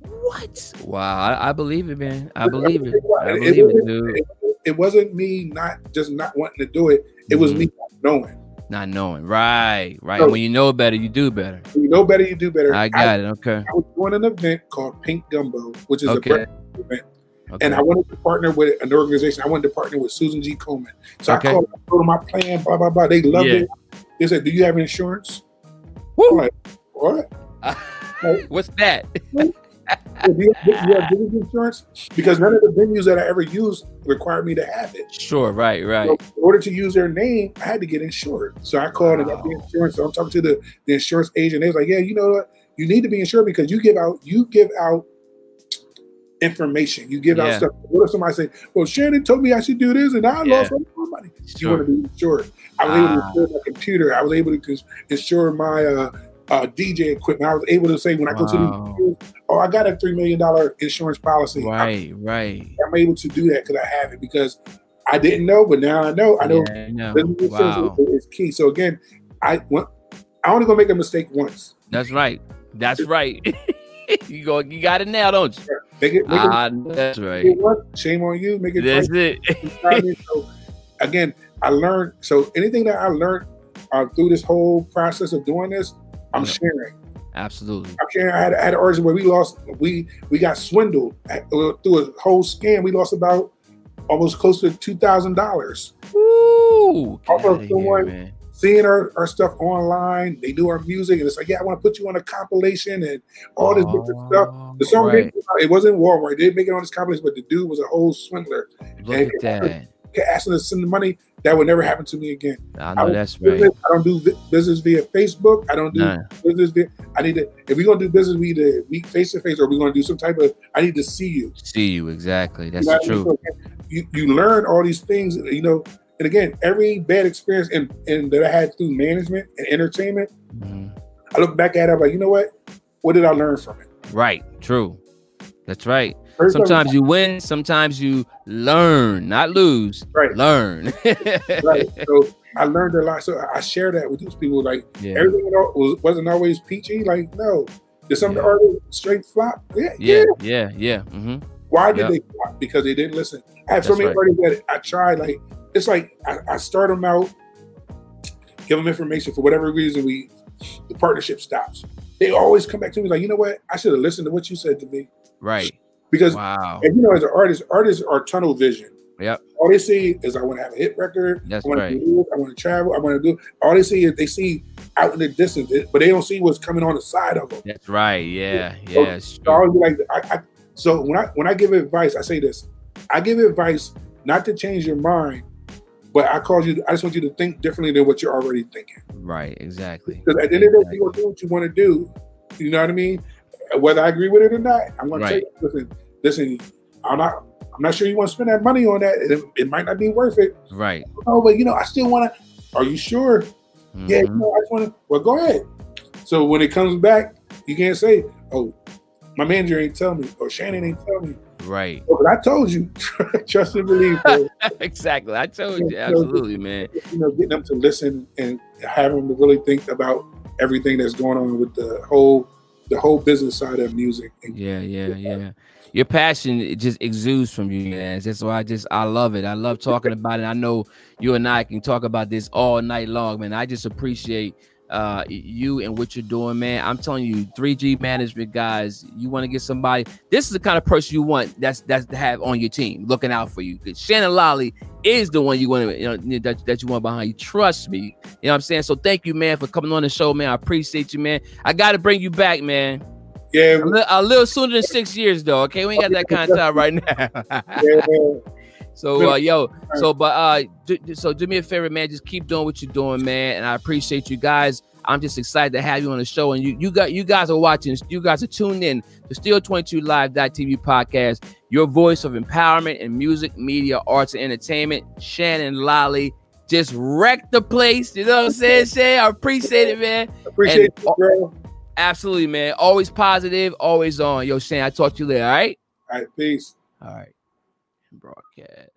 Speaker 1: What? Wow, I, I believe it, man. I believe it. I
Speaker 2: It-
Speaker 1: believe it,
Speaker 2: wasn't-
Speaker 1: dude.
Speaker 2: It, it wasn't me not just not wanting to do it. It was
Speaker 1: Mhm.
Speaker 2: me not knowing.
Speaker 1: Not knowing. Right, right. So, when you know better, you do better.
Speaker 2: When you know better, you do better.
Speaker 1: I got I, it. Okay.
Speaker 2: I was doing an event called Pink Gumbo, which is okay. a event. Okay. And I wanted to partner with an organization. I wanted to partner with Susan G. Komen. So okay. I called, I told them my plan, blah, blah, blah. They loved yeah. it. They said, Do you have insurance?
Speaker 1: Woo. I'm like, what? <laughs> What's that?
Speaker 2: Do you, do you have business insurance? Because none of the venues that I ever used required me to have it.
Speaker 1: Sure, right, right.
Speaker 2: So in order to use their name, I had to get insured. So I called wow. and got the insurance. So I'm talking to the, the insurance agent. They was like, Yeah, you know what? You need to be insured because you give out you give out information. You give yeah. out stuff. What if somebody say, "Well, Shannon told me I should do this, and I yeah. lost all my money." Sure. You want to be insured. I was able to ah. insure my computer. I was able to insure my uh, uh, DJ equipment. I was able to say when I go to the oh, I got a three million dollar insurance policy.
Speaker 1: Right, I'm, right.
Speaker 2: I'm able to do that because I have it because I didn't know, but now I know. I know. Yeah, I know. Wow. is key. So again, I want. I only gonna make a mistake once.
Speaker 1: That's right. That's right. <laughs> you go. You got it now, don't you? Make it. Make ah, it, that's right.
Speaker 2: Shame on you. Make it.
Speaker 1: That's <laughs> it.
Speaker 2: so, again, I learned. So anything that I learned uh, through this whole process of doing this, I'm yeah. sharing.
Speaker 1: Absolutely.
Speaker 2: I'm sharing. I had, I had an origin where we lost. We we got swindled at, through a whole scam. We lost about almost close to two thousand dollars.
Speaker 1: Ooh, off of someone here,
Speaker 2: seeing our, our stuff online. They knew our music, and it's like, yeah, I want to put you on a compilation and all this oh, different stuff. The song right. it wasn't Walmart. They didn't make it on this compilation, but the dude was a whole swindler.
Speaker 1: Look and at that.
Speaker 2: Asking us to send the money. That would never happen to me again.
Speaker 1: I know I that's right. I
Speaker 2: don't do business via Facebook. I don't do nah. business via. I need to. If we're gonna do business, we either meet face to face, or we're gonna do some type of. I need to see you.
Speaker 1: See you exactly. That's you know the truth.
Speaker 2: You you learn all these things. You know, and again, every bad experience and in that I had through management and entertainment, mm-hmm. I look back at it I'm like, you know what? What did I learn from it?
Speaker 1: Right. True. That's right. First sometimes you win, sometimes you learn, not lose.
Speaker 2: Right.
Speaker 1: Learn. <laughs>
Speaker 2: right. So I learned a lot. So I share that with those people. Like yeah. everything was, wasn't always peachy. Like, no. Did some yeah. of the artists straight flop?
Speaker 1: Yeah. Yeah. Yeah. Yeah. Mm-hmm.
Speaker 2: Why did yep. they flop? Because they didn't listen. I have That's so many right. artists that I tried, like, it's like I, I start them out, give them information for whatever reason we the partnership stops. They always come back to me like, you know what? I should have listened to what you said to me.
Speaker 1: Right.
Speaker 2: Because wow. and you know, as an artist, artists are tunnel vision.
Speaker 1: Yep.
Speaker 2: All they see is I want to have a hit record.
Speaker 1: That's
Speaker 2: I want
Speaker 1: right.
Speaker 2: To do, I want to travel. I want to do. All they see is they see out in the distance, but they don't see what's coming on the side of them.
Speaker 1: That's right. Yeah. Yeah.
Speaker 2: So, so like, I, I, so when I when I give advice, I say this: I give advice not to change your mind, but I call you. I just want you to think differently than what you're already thinking.
Speaker 1: Right. Exactly.
Speaker 2: Because at the end of the day, you're gonna do what you want to do. You know what I mean? Whether I agree with it or not, I'm gonna right. tell you. Listen, listen. I'm not. I'm not sure you want to spend that money on that. It, it might not be worth it.
Speaker 1: Right.
Speaker 2: Oh, but you know, I still want to. Are you sure? Mm-hmm. Yeah. You know, I just want to. Well, go ahead. So when it comes back, you can't say, "Oh, my manager ain't tell me," or Shannon ain't tell me.
Speaker 1: Right.
Speaker 2: but I told you, <laughs> trust and believe. <laughs>
Speaker 1: exactly. I told you, <laughs> absolutely, man.
Speaker 2: You know, getting them to listen and have them to really think about everything that's going on with the whole the whole business side of music.
Speaker 1: yeah, yeah, yeah. Your passion it just exudes from you, man. That's why I just I love it. I love talking about it. I know you and I can talk about this all night long, man. I just appreciate uh you and what you're doing man. I'm telling you 3g management guys you want to get somebody this is the kind of person you want that's that's to have on your team looking out for you because shannon Lolley is the one you want to you know that, that you want behind you trust me you know what i'm saying? So thank you man for coming on the show man i appreciate you man. I gotta bring you back man.
Speaker 2: Yeah.
Speaker 1: A little, a little sooner than six years though okay? We ain't got that kind of time right now. Yeah, <laughs> so uh, yo, so but uh, do, so do me a favor, man. Just keep doing what you're doing, man. And I appreciate you guys. I'm just excited to have you on the show. And you, you got, you guys are watching. You guys are tuned in to Steel 22 Live.tv podcast. Your voice of empowerment in music, media, arts, and entertainment. Shannon Lolley just wrecked the place. You know what I'm saying, <laughs> Shay? I appreciate it, man.
Speaker 2: Appreciate and, you, bro.
Speaker 1: Absolutely, man. Always positive, always on. Yo, Shane, I talk to you later. All right.
Speaker 2: All right. Peace.
Speaker 1: All right broadcast.